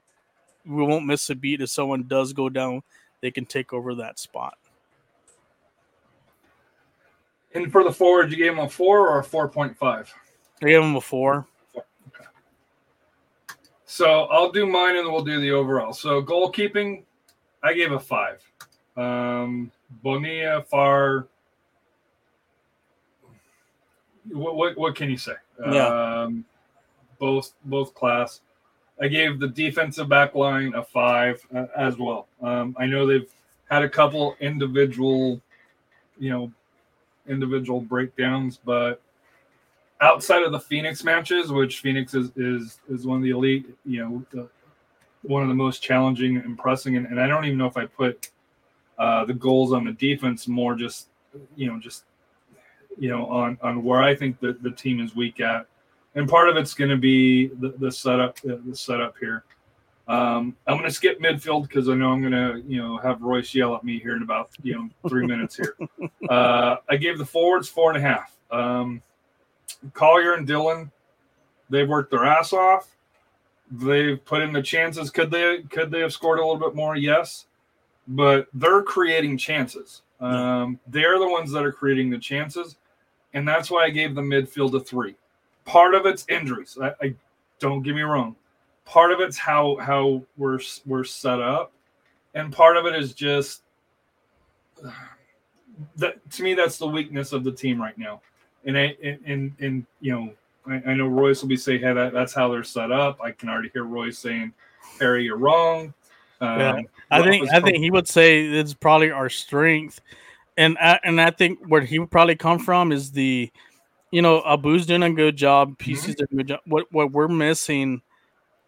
we won't miss a beat if someone does go down they can take over that spot. And for the forward, you gave him a four or a four point five. I gave him a four. Okay. So I'll do mine and then we'll do the overall. So goalkeeping, I gave a five. Um, Bonilla, Farr. What, what what can you say? Yeah. Um, both both class. I gave the defensive back line a five uh, as well. Um, I know they've had a couple individual, you know, individual breakdowns, but outside of the Phoenix matches, which Phoenix is is is one of the elite, you know, the, one of the most challenging, and pressing. and, and I don't even know if I put uh, the goals on the defense more just, you know, just you know on on where I think that the team is weak at, and part of it's going to be the, the setup the setup here. Um, I'm going to skip midfield because I know I'm going to, you know, have Royce yell at me here in about, you know, three minutes here. Uh, I gave the forwards four and a half. Um, Collier and Dhillon, they've worked their ass off. They've put in the chances. Could they could they have scored a little bit more? Yes, but they're creating chances. Um, they're the ones that are creating the chances, and that's why I gave the midfield a three. Part of it's injuries. I, I don't get me wrong. Part of it's how how we're we're set up, and part of it is just that to me that's the weakness of the team right now. And I and and, and you know I, I know Royce will be saying, "Hey, that, that's how they're set up." I can already hear Royce saying, "Harry, you're wrong." Um, Yeah, I think I think he would say it's probably our strength, and I, and I think where he would probably come from is the, you know, Abu's doing a good job, PC's doing a good job. What what we're missing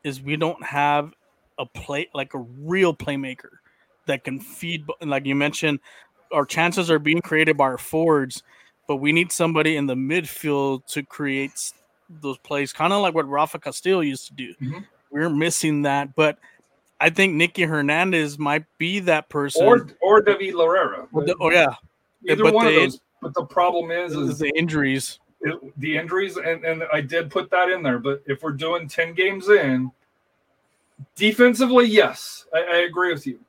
is we don't have a play like a real playmaker that can feed, like you mentioned, our chances are being created by our forwards, but we need somebody in the midfield to create those plays, kind of like what Rafa Castillo used to do. Mhm. We're missing that, but I think Nicky Hernandez might be that person. or or David Loera. Or the- oh yeah, Either but one of those. But the problem is, is is the injuries. it, the injuries, and, and I did put that in there. But if we're doing ten games in, defensively, yes, I, I agree with you.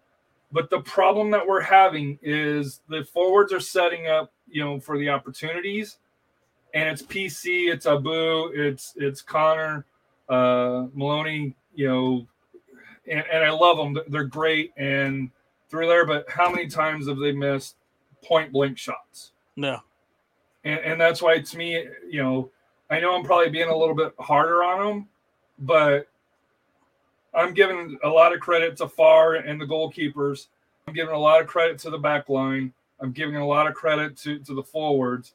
But the problem that we're having is the forwards are setting up, you know, for the opportunities, and it's PC, it's Abu, it's it's Connor, uh, Maloney, you know, and, and I love them. They're great and through there. But how many times have they missed point blank shots? No, and, and that's why to me, you know, I know I'm probably being a little bit harder on them, but I'm giving a lot of credit to Farr and the goalkeepers. I'm giving a lot of credit to the back line. I'm giving a lot of credit to, to the forwards.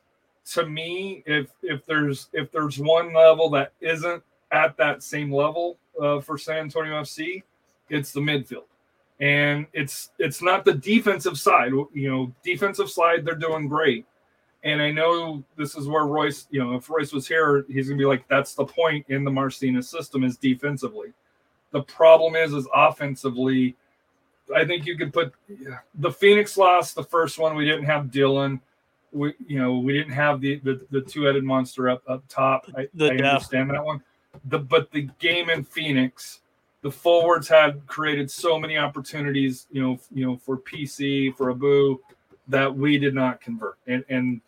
To me, if if there's if there's one level that isn't at that same level uh, for San Antonio FC, it's the midfield, and it's it's not the defensive side. You know, defensive side they're doing great, and I know this is where Royce. You know, if Royce was here, he's gonna be like, that's the point in the Marcina's system is defensively. The problem is, is offensively. I think you could put the Phoenix lost the first one. We didn't have Dhillon. We, you know, we didn't have the the, the two headed monster up up top. I, I understand that one. The but the game in Phoenix, the forwards had created so many opportunities. You know, you know for PC for Abu that we did not convert, and and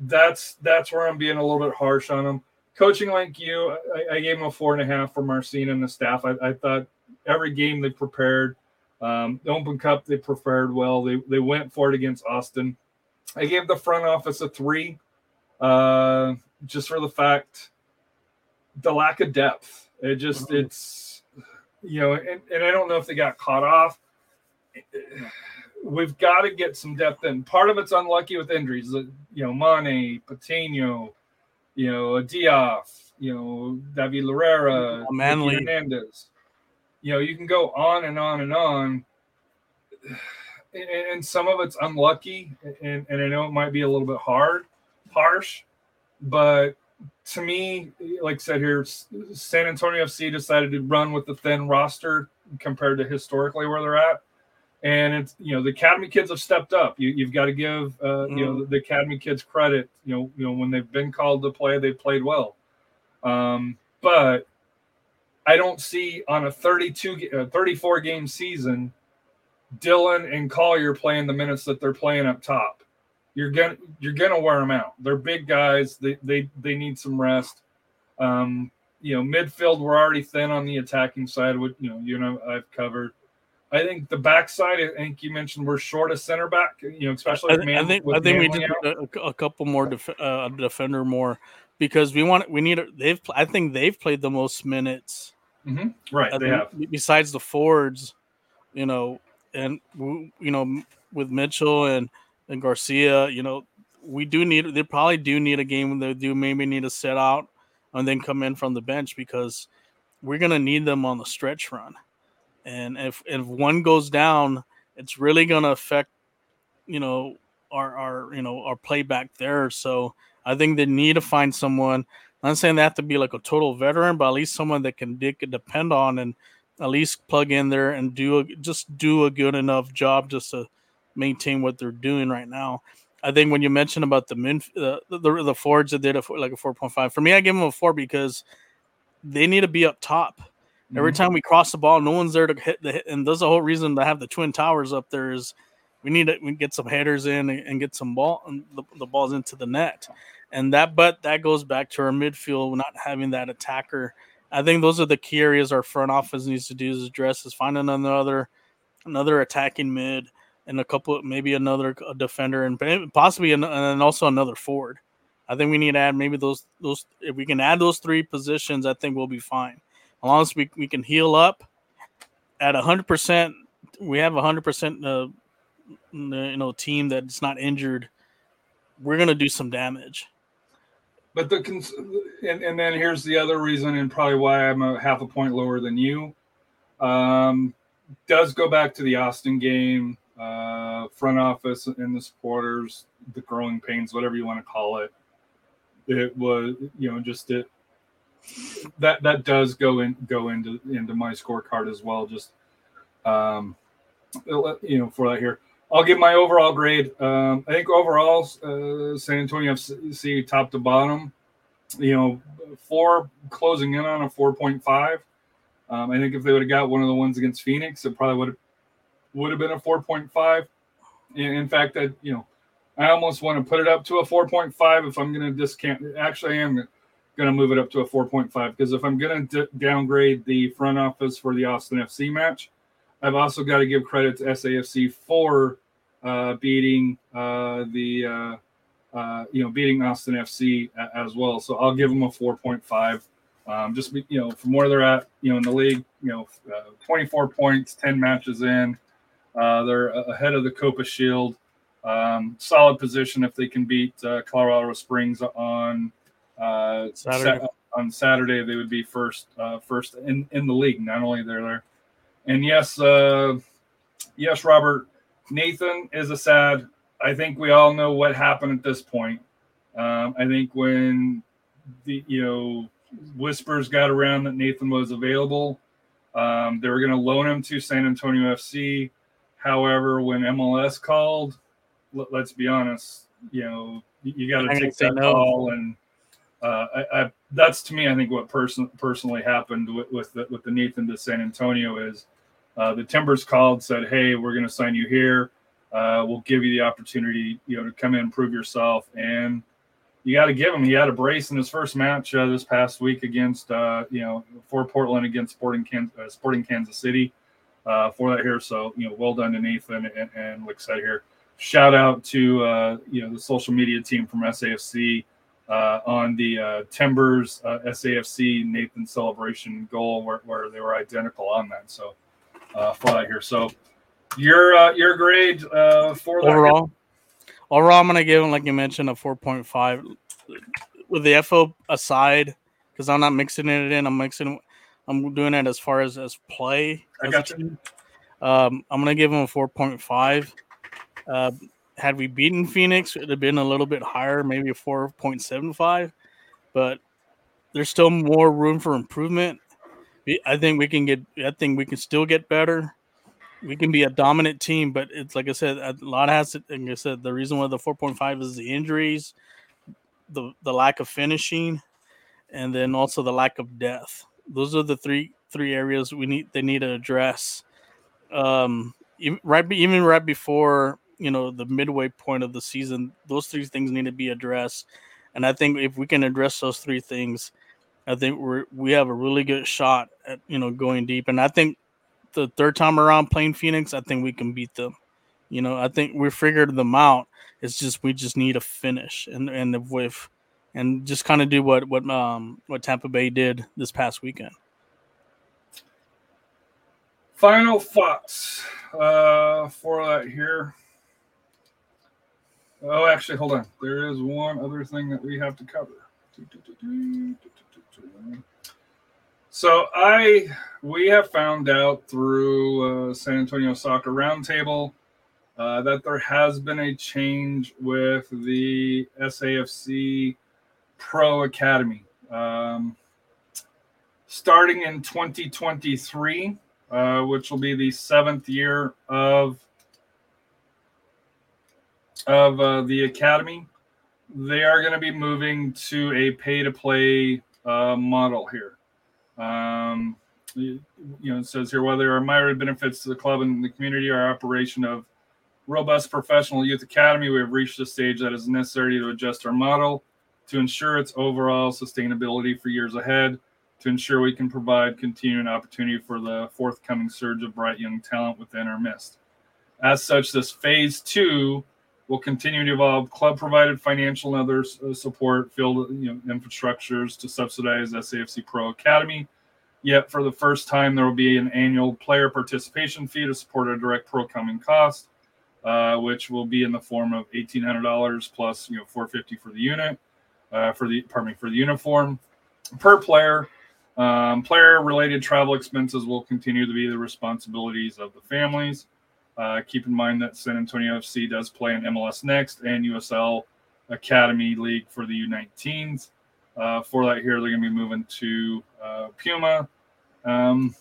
that's that's where I'm being a little bit harsh on them. Coaching like you, I, I gave him a four and a half for Marcina and the staff. I, I thought every game they prepared. Um, the Open Cup they prepared well. They they went for it against Austin. I gave the front office a three, uh, just for the fact the lack of depth. It just it's you know, and, and I don't know if they got caught off. We've got to get some depth in. Part of it's unlucky with injuries. You know, Mane, Patino, you know, Diaf, you know, David Loera. Nicky Hernandez. You know, you can go on and on and on. And, and some of it's unlucky, and, and I know it might be a little bit hard, harsh, but to me, like I said here, San Antonio FC decided to run with the thin roster compared to historically where they're at. And it's you know the academy kids have stepped up. You, you've got to give uh, you know the academy kids credit. You know you know when they've been called to play, they've played well. Um, but I don't see on a 32 uh, 34 game season Dhillon and Collier playing the minutes that they're playing up top. You're gonna you're gonna wear them out. They're big guys. They they they need some rest. Um, you know, midfield we're already thin on the attacking side. Which you know, you know I've covered. I think the backside. I think you mentioned we're short of center back. You know, especially I, with thi- I think with I think we just need a, a couple more def, uh, defender more because we want we need they've I think they've played the most minutes Mhm. Right, I they think, have. besides the Fords, you know, and you know with Mitchell and and Garcia, you know, we do need they probably do need a game they do maybe need to set out and then come in from the bench because we're gonna need them on the stretch run, and if if one goes down, it's really gonna affect you know our our you know our play back there. So I think they need to find someone. I'm saying they have to be like a total veteran, but at least someone that can depend on and at least plug in there and do a, just do a good enough job just to maintain what they're doing right now. I think when you mentioned about the min the the, the Fords that did a, like a four point five for me, I give them a four because they need to be up top. Every Mhm. time we cross the ball, no one's there to hit the hit, and that's the whole reason to have the twin towers up there is we need to we get some headers in and, and get some ball and the, the balls into the net, and that but that goes back to our midfield not having that attacker. I think those are the key areas our front office needs to do is address is finding another another attacking mid and a couple maybe another defender and possibly an, and also another forward. I think we need to add maybe those those if we can add those three positions, I think we'll be fine. As long as we, we can heal up at hundred percent, we have hundred percent uh, you know team that's not injured. We're gonna do some damage. But the and, and then here's the other reason, and probably why I'm a half a point lower than you. Um, does go back to the Austin game. Uh, front office and the supporters, the growing pains, whatever you want to call it. It was, you know, just it that that does go in go into into my scorecard as well. Just um, you know, for that here, I'll give my overall grade. Um, I think overall, uh, San Antonio FC top to bottom, you know, four closing in on a four point five. Um, I think if they would have got one of the ones against Phoenix, it probably would have would have been a 4.5. In fact, that you know, I almost want to put it up to a 4.5 if I'm going to discount. Actually, I am going to move it up to a 4.5 because if I'm going to d- downgrade the front office for the Austin FC match, I've also got to give credit to SAFC for uh, beating uh, the uh, uh you know beating Austin FC as well. So I'll give them a 4.5. Um, just you know from where they're at, you know in the league, you know, uh, 24 points, 10 matches in. Uh, they're ahead of the Copa Shield. Um, solid position if they can beat uh, Colorado Springs on uh, Saturday. Sa- on Saturday. They would be first uh, first in, in the league. Not only they're there, and yes, uh, yes, Robert Nathan is a sad. I think we all know what happened at this point. Um, I think when the you know whispers got around that Nathan was available, um, they were going to loan him to San Antonio FC. However, when MLS called, let, us be honest, you know, you got to take that no. call, and uh, I, I, that's to me, I think what person personally happened with with the, with the Nathan to San Antonio is uh, the Timbers called, said, "Hey, we're going to sign you here. Uh, we'll give you the opportunity, you know, to come in and prove yourself." And you got to give him. He had a brace in his first match uh, this past week against, uh, you know, for Portland against Sporting, Can- uh, Sporting Kansas City uh, for that here. So you know, well done to Nathan and, and like I said here, shout out to uh, you know the social media team from SAFC uh, on the uh, Timbers uh, SAFC Nathan celebration goal where, where they were identical on that. So uh, for that here. So your uh, your grade uh, for overall. Overall, I'm gonna give him, like you mentioned, a 4.5. With the FO aside, because I'm not mixing it in, I'm mixing I'm doing it as far as as play. I got you. Um, I'm gonna give him a 4.5. Uh, had we beaten Phoenix, it'd have been a little bit higher, maybe a 4.75. But there's still more room for improvement. I think we can get. I think we can still get better. We can be a dominant team, but it's like I said, a lot has to. Like I said, the reason why the 4.5 is the injuries, the the lack of finishing, and then also the lack of depth those are the three three areas we need they need to address. Um, right, even right before you know the midway point of the season, those three things need to be addressed. And I think if we can address those three things, I think we're we have a really good shot at you know going deep. And I think the third time around playing Phoenix, I think we can beat them. You know, I think we figured them out. It's just we just need a finish, and and with and just kind of do what what um what Tampa Bay did this past weekend. Final thoughts uh, for that here. Oh, actually, hold on. There is one other thing that we have to cover. So I we have found out through uh, San Antonio Soccer Roundtable uh, that there has been a change with the SAFC Pro Academy. Um, starting in 2023, uh, which will be the seventh year of of uh, the academy, they are going to be moving to a pay to play uh, model here. Um, you, know, it says here whether are myriad benefits to the club and the community, our operation of robust professional youth academy, we have reached a stage that is necessary to adjust our model to ensure its overall sustainability for years ahead, to ensure we can provide continuing opportunity for the forthcoming surge of bright young talent within our midst. As such, this phase two will continue to evolve club provided financial and other uh, support, field you know, infrastructures to subsidize SAFC Pro Academy. Yet, for the first time, there will be an annual player participation fee to support a direct pro coming cost, uh, which will be in the form of $1,800 plus, you know, 450 for the unit uh, for the pardon me for the uniform per player. Um, player related travel expenses will continue to be the responsibilities of the families. Uh, keep in mind that San Antonio FC does play in MLS Next and USL Academy League for the U19s. Uh, for that, here they're going to be moving to uh, Puma. Um,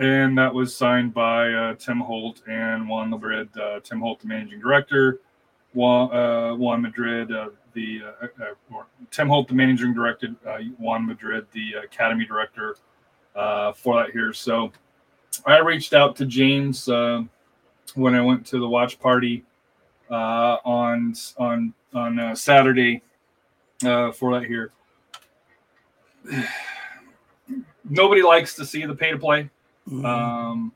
and that was signed by uh, Tim Holt and Juan Madrid. Uh, Tim Holt, the managing director, Juan, uh, Juan Madrid, the uh, uh, or Tim Holt, the managing director, uh, Juan Madrid, the academy director uh, for that here. So I reached out to James uh, when I went to the watch party uh, on on on uh, Saturday uh, for that here. Nobody likes to see the pay to play. Mhm. Um,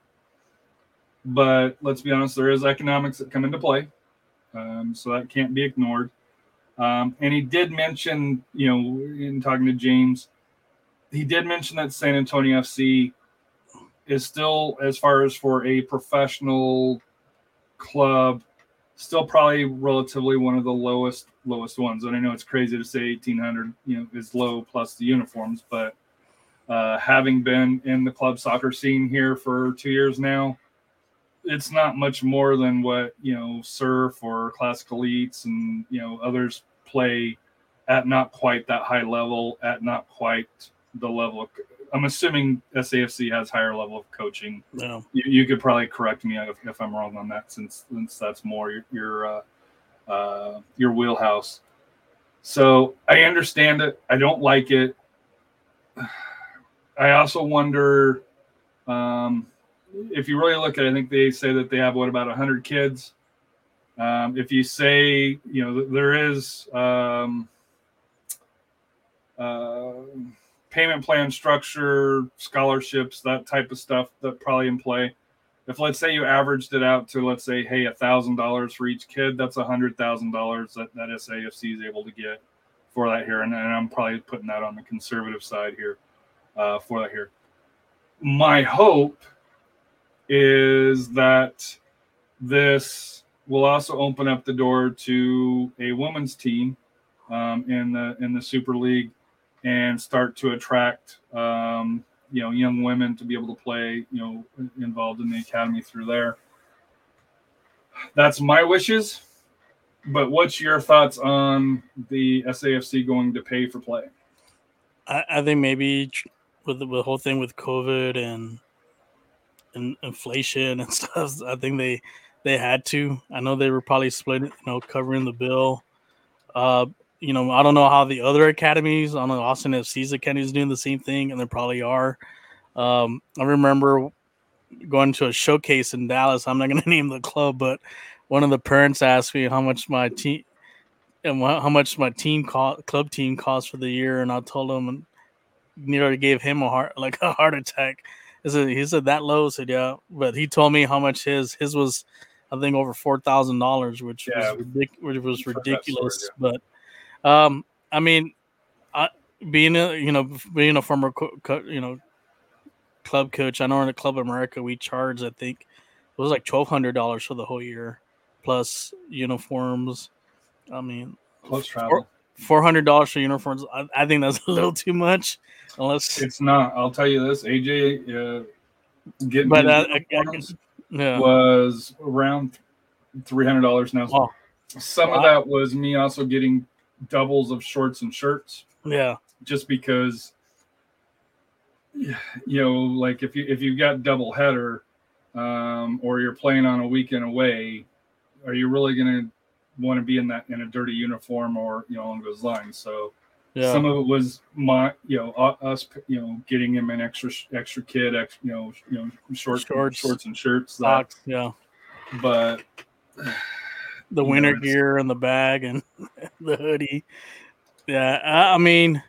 but let's be honest, there is economics that come into play, um, so that can't be ignored. Um, and he did mention, you know, in talking to James, he did mention that San Antonio FC is still, as far as for a professional club, still probably relatively one of the lowest lowest ones. And I know it's crazy to say 1800, you know, is low plus the uniforms, but uh, having been in the club soccer scene here for two years now, it's not much more than what you know surf or classic elites and you know others play at not quite that high level, at not quite the level of. I'm assuming SAFC has higher level of coaching yeah. you, you could probably correct me if, if I'm wrong on that, since since that's more your your uh, uh, your wheelhouse. So I understand it. I don't like it. I also wonder um, if you really look at. it, I think they say that they have what about hundred kids. Um, if you say you know there is um, uh, payment plan structure, scholarships, that type of stuff that probably in play. If let's say you averaged it out to let's say, hey, a thousand dollars for each kid, that's a hundred thousand dollars that that SAFC is able to get for that here, and, and I'm probably putting that on the conservative side here uh, for that here. My hope is that this will also open up the door to a women's team um, in the in the Super League and start to attract um, you know young women to be able to play you know involved in the academy through there. That's my wishes but what's your thoughts on the safc going to pay for play? I, I think maybe with the, with the whole thing with COVID and and inflation and stuff, I think they they had to. I know they were probably split, you know, covering the bill. Uh, you know, I don't know how the other academies, I know Austin FC's academy is doing the same thing, and they probably are. Um, I remember going to a showcase in Dallas. I'm not going to name the club, but one of the parents asked me how much my team and how much my team club team cost for the year, and I told him and nearly gave him a heart like a heart attack. He said, he said that low. Said yeah, but he told me how much his his was. I think over four thousand dollars, which Yeah, was ridic- which was heard that story, ridiculous. But um, I mean, I, being a you know being a former co- co- you know club coach, I know in the Club America we charge I think it was like twelve hundred dollars for the whole year, plus uniforms. I mean, close travel four hundred dollars for uniforms. I, I think that's a little too much, unless. it's not i'll tell you this aj uh, getting But his uh, I- I- uniforms yeah, was around $300 now Oh. some of that was me also getting doubles of shorts and shirts yeah, just because you know like if you if you've got double header um, or you're playing on a weekend away are you really going to want to be in that in a dirty uniform or you know along those lines so yeah. some of it was my you know us you know getting him an extra extra kid ex, you know you know short Shorts. shorts and shirts that, Socks, yeah. but The you know, winter gear and the bag and the hoodie. Yeah, I, I mean,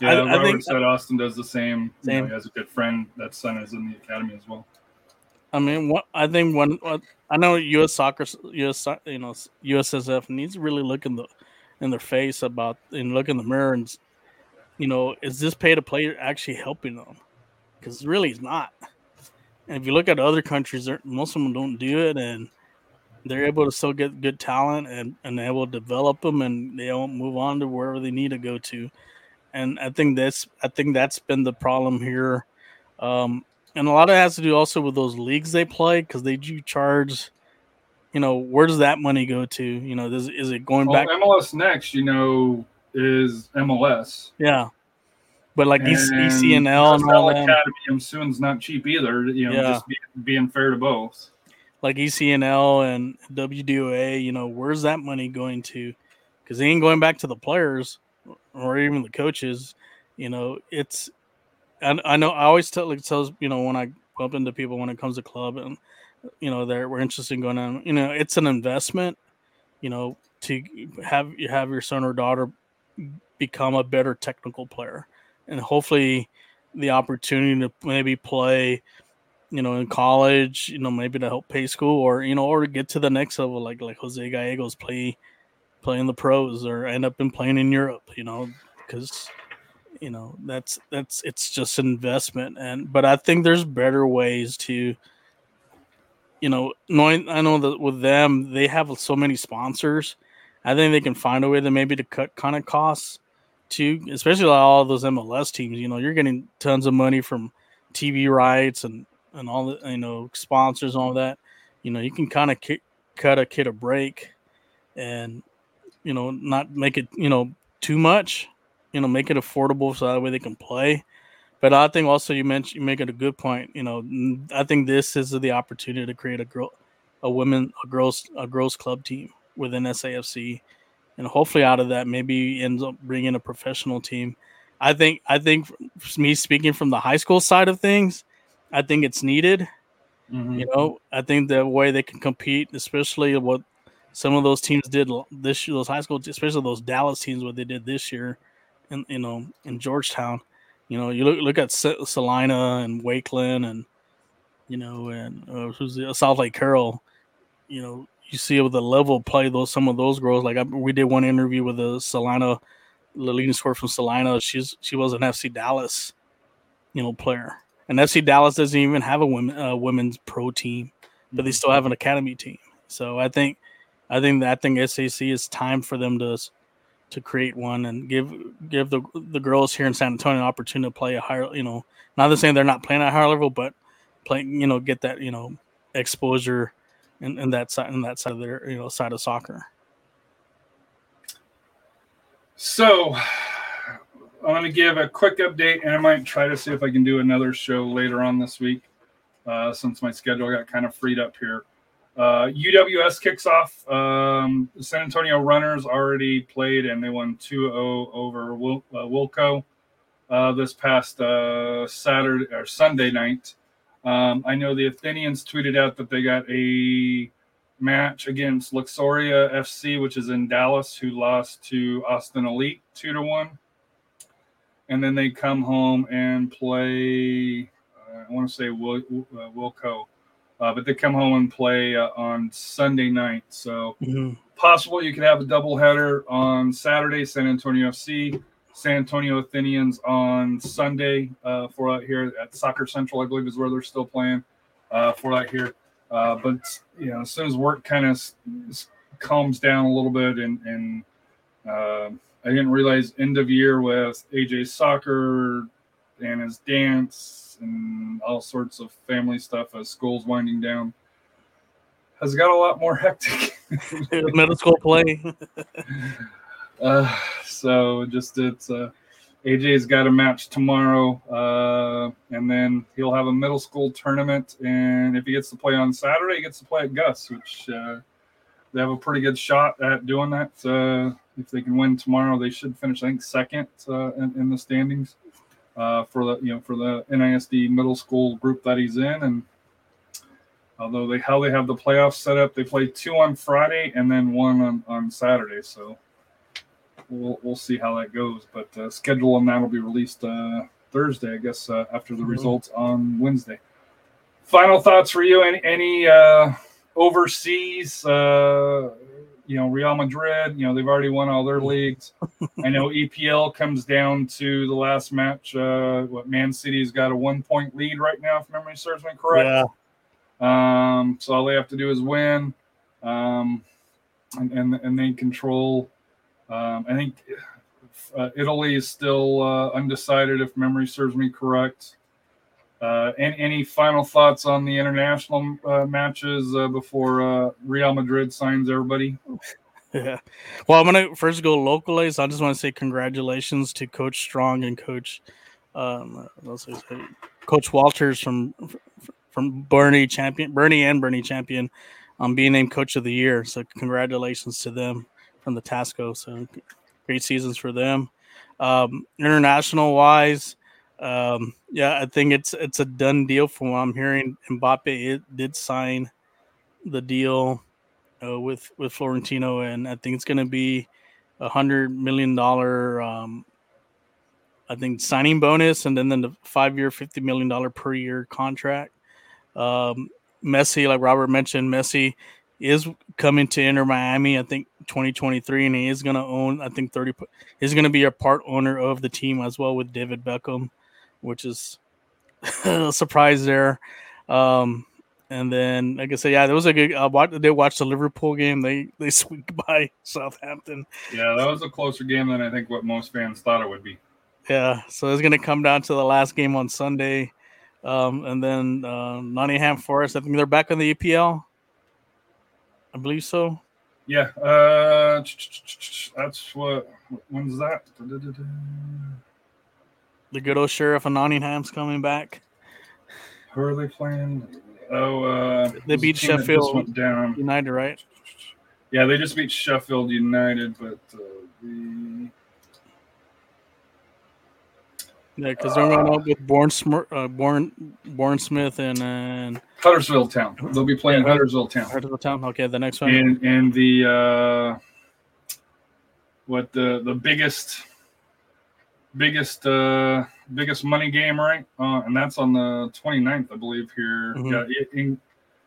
yeah I- I Robert think- said Austin does the same, You know, Same. he has a good friend that son is in the academy as well I mean, what I think one, I know U.S. Soccer, U.S. You know, USSF needs to really look in the in their face about and look in the mirror and, you know, is this pay to play actually helping them? Because really, it's not. And if you look at other countries, most of them don't do it, and they're able to still get good talent and and able to develop them, and they don't move on to wherever they need to go to. And I think that's I think that's been the problem here. Um, and a lot of it has to do also with those leagues they play because they do charge. You know, where does that money go to? You know, does, is it going Well, back? MLS next, you know, is MLS. Yeah, but like And ECNL and all them, Academy, I'm assuming, not cheap either. You know, Yeah. just be, being fair to both. like ECNL and WDOA. You know, where's that money going to? Because they ain't going back to the players or even the coaches. You know, it's. I, I know. I always tell like tells you know when I bump into people when it comes to club and you know they're we're interested in going on. You know, it's an investment. You know, to have you have your son or daughter become a better technical player, and hopefully the opportunity to maybe play you know, in college, you know, maybe to help pay school or, you know, or to get to the next level, like like Jose Gallegos play play in the pros or end up in playing in Europe, you know, because you know, that's that's it's just an investment. And but I think there's better ways to you know, knowing I know that with them they have so many sponsors. I think they can find a way to maybe to cut kind of costs too, especially like all those MLS teams. You know, you're getting tons of money from TV rights and and all the you know sponsors all that. You know, you can kind of ki- cut a kid a break, and you know not make it you know too much. You know, make it affordable so that way they can play. But I think also you mentioned you make it a good point. You know, I think this is the opportunity to create a girl, a women, a girls, a girls club team within SAFC, and hopefully out of that maybe ends up bringing a professional team. I think I think me speaking from the high school side of things, I think it's needed. Mhm. You know, I think the way they can compete, especially what some of those teams did this year, those high school, especially those Dallas teams, what they did this year, in you know in Georgetown. You know, you look look at Celina and Wakeland, and you know, and uh, who's the, Southlake Carroll. You know, you see with the level play those some of those girls. Like I, we did one interview with the Celina, the leading scorer from Celina. She's she was an FC Dallas, you know, player. And FC Dallas doesn't even have a women uh, women's pro team, but they still have an academy team. So I think, I think that I think SAC is time for them to to create one and give give the the girls here in San Antonio an opportunity to play a higher. You know, not to saying they're not playing at a higher level, but playing. You know, get that you know exposure in that side in that side of their you know side of soccer. So I'm going to give a quick update, and I might try to see if I can do another show later on this week, uh, since my schedule got kind of freed up here. Uh, UWS kicks off. Um, San Antonio Runners already played, and they won 2-0 over Wil- uh, Wilco uh, this past uh, Saturday or Sunday night. Um, I know the Athenians tweeted out that they got a match against Luxoria FC, which is in Dallas, who lost to Austin Elite two to one. And then they come home and play. Uh, I want to say Wil- uh, Wilco, uh, but they come home and play uh, on Sunday night. So possible you could have a doubleheader on Saturday, San Antonio FC, San Antonio Athenians on Sunday uh, for out here at Soccer Central, I believe is where they're still playing uh, for out here. Uh, but you know, as soon as work kind of calms down a little bit, and and uh, I didn't realize end of year with AJ soccer and his dance and all sorts of family stuff as school's winding down has got a lot more hectic. Middle school play. Uh, so just it's uh, AJ's got a match tomorrow, uh, and then he'll have a middle school tournament. And if he gets to play on Saturday, he gets to play at Gus, which uh, they have a pretty good shot at doing that. Uh, if they can win tomorrow, they should finish, I think, second uh, in, in the standings uh, for the you know for the NISD middle school group that he's in. And although they how they have the playoffs set up, they play two on Friday and then one on, on Saturday. So we'll we'll see how that goes. But uh, schedule on that will be released uh, Thursday, I guess, uh, after the Mhm. results on Wednesday. Final thoughts for you? Any any uh, overseas? You know, Real Madrid. You know, they've already won all their leagues. I know EPL comes down to the last match. Uh, what Man City's got a one point lead right now, if memory serves me correct. Yeah. Um, so all they have to do is win, um, and, and and they control. Um, I think uh, Italy is still uh, undecided, if memory serves me correct. Uh, any, any final thoughts on the international uh, matches uh, before uh, Real Madrid signs everybody? Yeah. Well, I'm gonna first go localize. I just want to say congratulations to Coach Strong and Coach um, Coach Walters from from Boerne Champion, Boerne and Boerne Champion, on um, being named Coach of the Year. So congratulations to them from the Tasco. So great seasons for them. Um, international wise, um, yeah, I think it's it's a done deal from what I'm hearing. Mbappe it did sign the deal uh, with with Florentino, and I think it's going to be a hundred million dollar, um, I think signing bonus, and then, then the five year, fifty million dollar per year contract. Um, Messi, like Robert mentioned, Messi is coming to Inter Miami. I think 2023, and he is going to own. I think 30. He's going to be a part owner of the team as well with David Beckham, which is a surprise there. Um, and then, like I said, yeah, there was a good. Uh, watch, they watched the Liverpool game. They they squeaked by Southampton. Yeah, that was a closer game than I think what most fans thought it would be. Yeah, so it's gonna come down to the last game on Sunday, um, and then uh, Nottingham Forest. I think they're back on the EPL. I believe so. Yeah, uh, that's what. When's that? The good old sheriff of Nottingham's coming back. Who are they playing? Oh, uh, they beat Sheffield down. United, right? Yeah, they just beat Sheffield United, but uh, the yeah, because they're going up with Born, uh, Born, Bournemouth and uh, Huddersfield Town. They'll be playing yeah, Huddersfield Town. Huddersfield Town. Okay, the next one. And and the uh, what the the biggest biggest uh biggest money game right? Uh, and that's on the 29th i believe here. Mm-hmm. yeah in,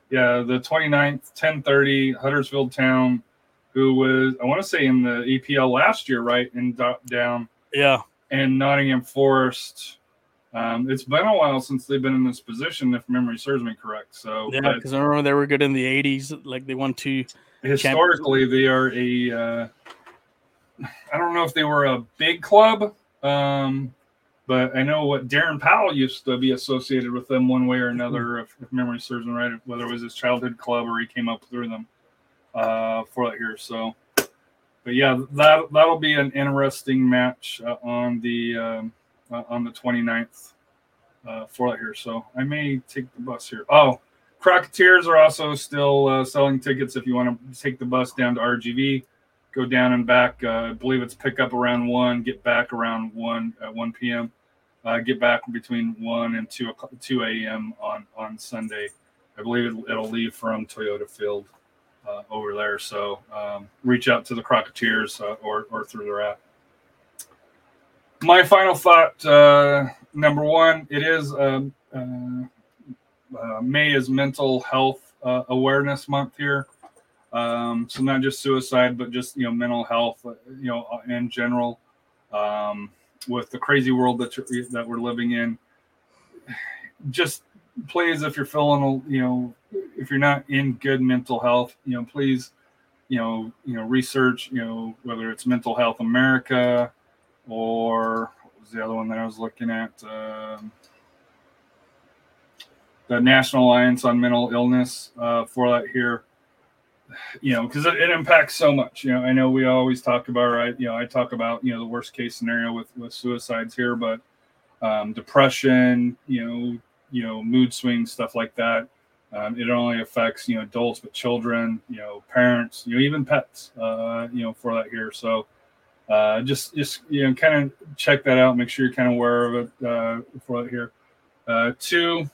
yeah the 29th 1030 huddersfield town who was i want to say in the epl last year right and down yeah. and nottingham forest. Um, it's been a while since they've been in this position if memory serves me correct so. Yeah because i remember they were good in the 80s like they won two historically they are a uh, I don't know if they were a big club um, but I know what Darren Powell used to be associated with them one way or another, if, if memory serves me right, whether it was his childhood club or he came up through them uh, for that here. So, but yeah, that that'll be an interesting match uh, on the um, uh, on the 29th uh, for that here. So I may take the bus here. Oh, Crocketeers are also still uh, selling tickets if you want to take the bus down to RGV go down and back. Uh, I believe it's pick up around one, get back around one at one p.m. Uh, get back between one and two two a.m. on on Sunday. I believe it, will leave from Toyota Field uh, over there. So um, reach out to the Crocketeers uh, or or through their app. My final thought: uh, number one, it is um, uh, May is Mental Health Awareness Month here. Um, so not just suicide, but just you know mental health, you know, in general. Um, with the crazy world that that we're living in, just please, if you're feeling, you know, if you're not in good mental health, you know, please, you know, you know, research, you know, whether it's Mental Health America or what was the other one that I was looking at. Um, the National Alliance on Mental Illness uh, for that here you know, because it, it, impacts so much. You know, I know we always talk about, right? You know, I talk about, you know, the worst case scenario with with suicides here, but um, depression, you know, you know, mood swings, stuff like that. Um, it only affects you know adults, but children, you know, parents, you know, even pets, uh, you know, for that here. So uh, just just you know, kind of check that out. Make sure you're kind of aware of it uh, for that here. Uh, two,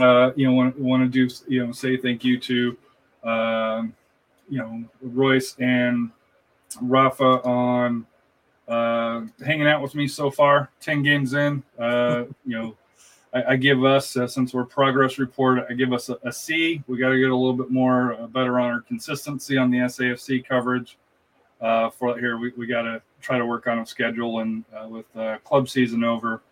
uh, you know, want want to do you know say thank you to. Um, you know Royce and Rafa on uh, hanging out with me so far. Ten games in, uh, you know, I, I give us uh, since we're progress report, I give us a, a C. We got to get a little bit more uh, better on our consistency on the SAFC coverage. Uh, for here, we, we got to try to work on a schedule, and uh, with club season over,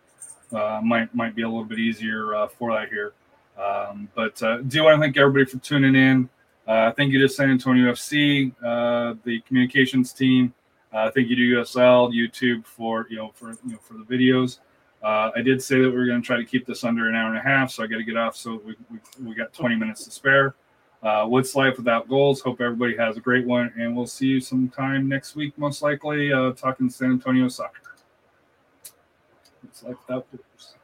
might might be a little bit easier for that here. Um, but do want to thank everybody for tuning in. Uh, thank you to San Antonio FC, uh, the communications team. Uh, thank you to USL, YouTube for you know for you know for the videos. I did say that we were going to try to keep this under an hour and a half, so I got to get off. So we, we, we got 20 minutes to spare. Uh, what's life without goals? Hope everybody has a great one, and we'll see you sometime next week, most likely, uh, talking San Antonio soccer. What's life without goals?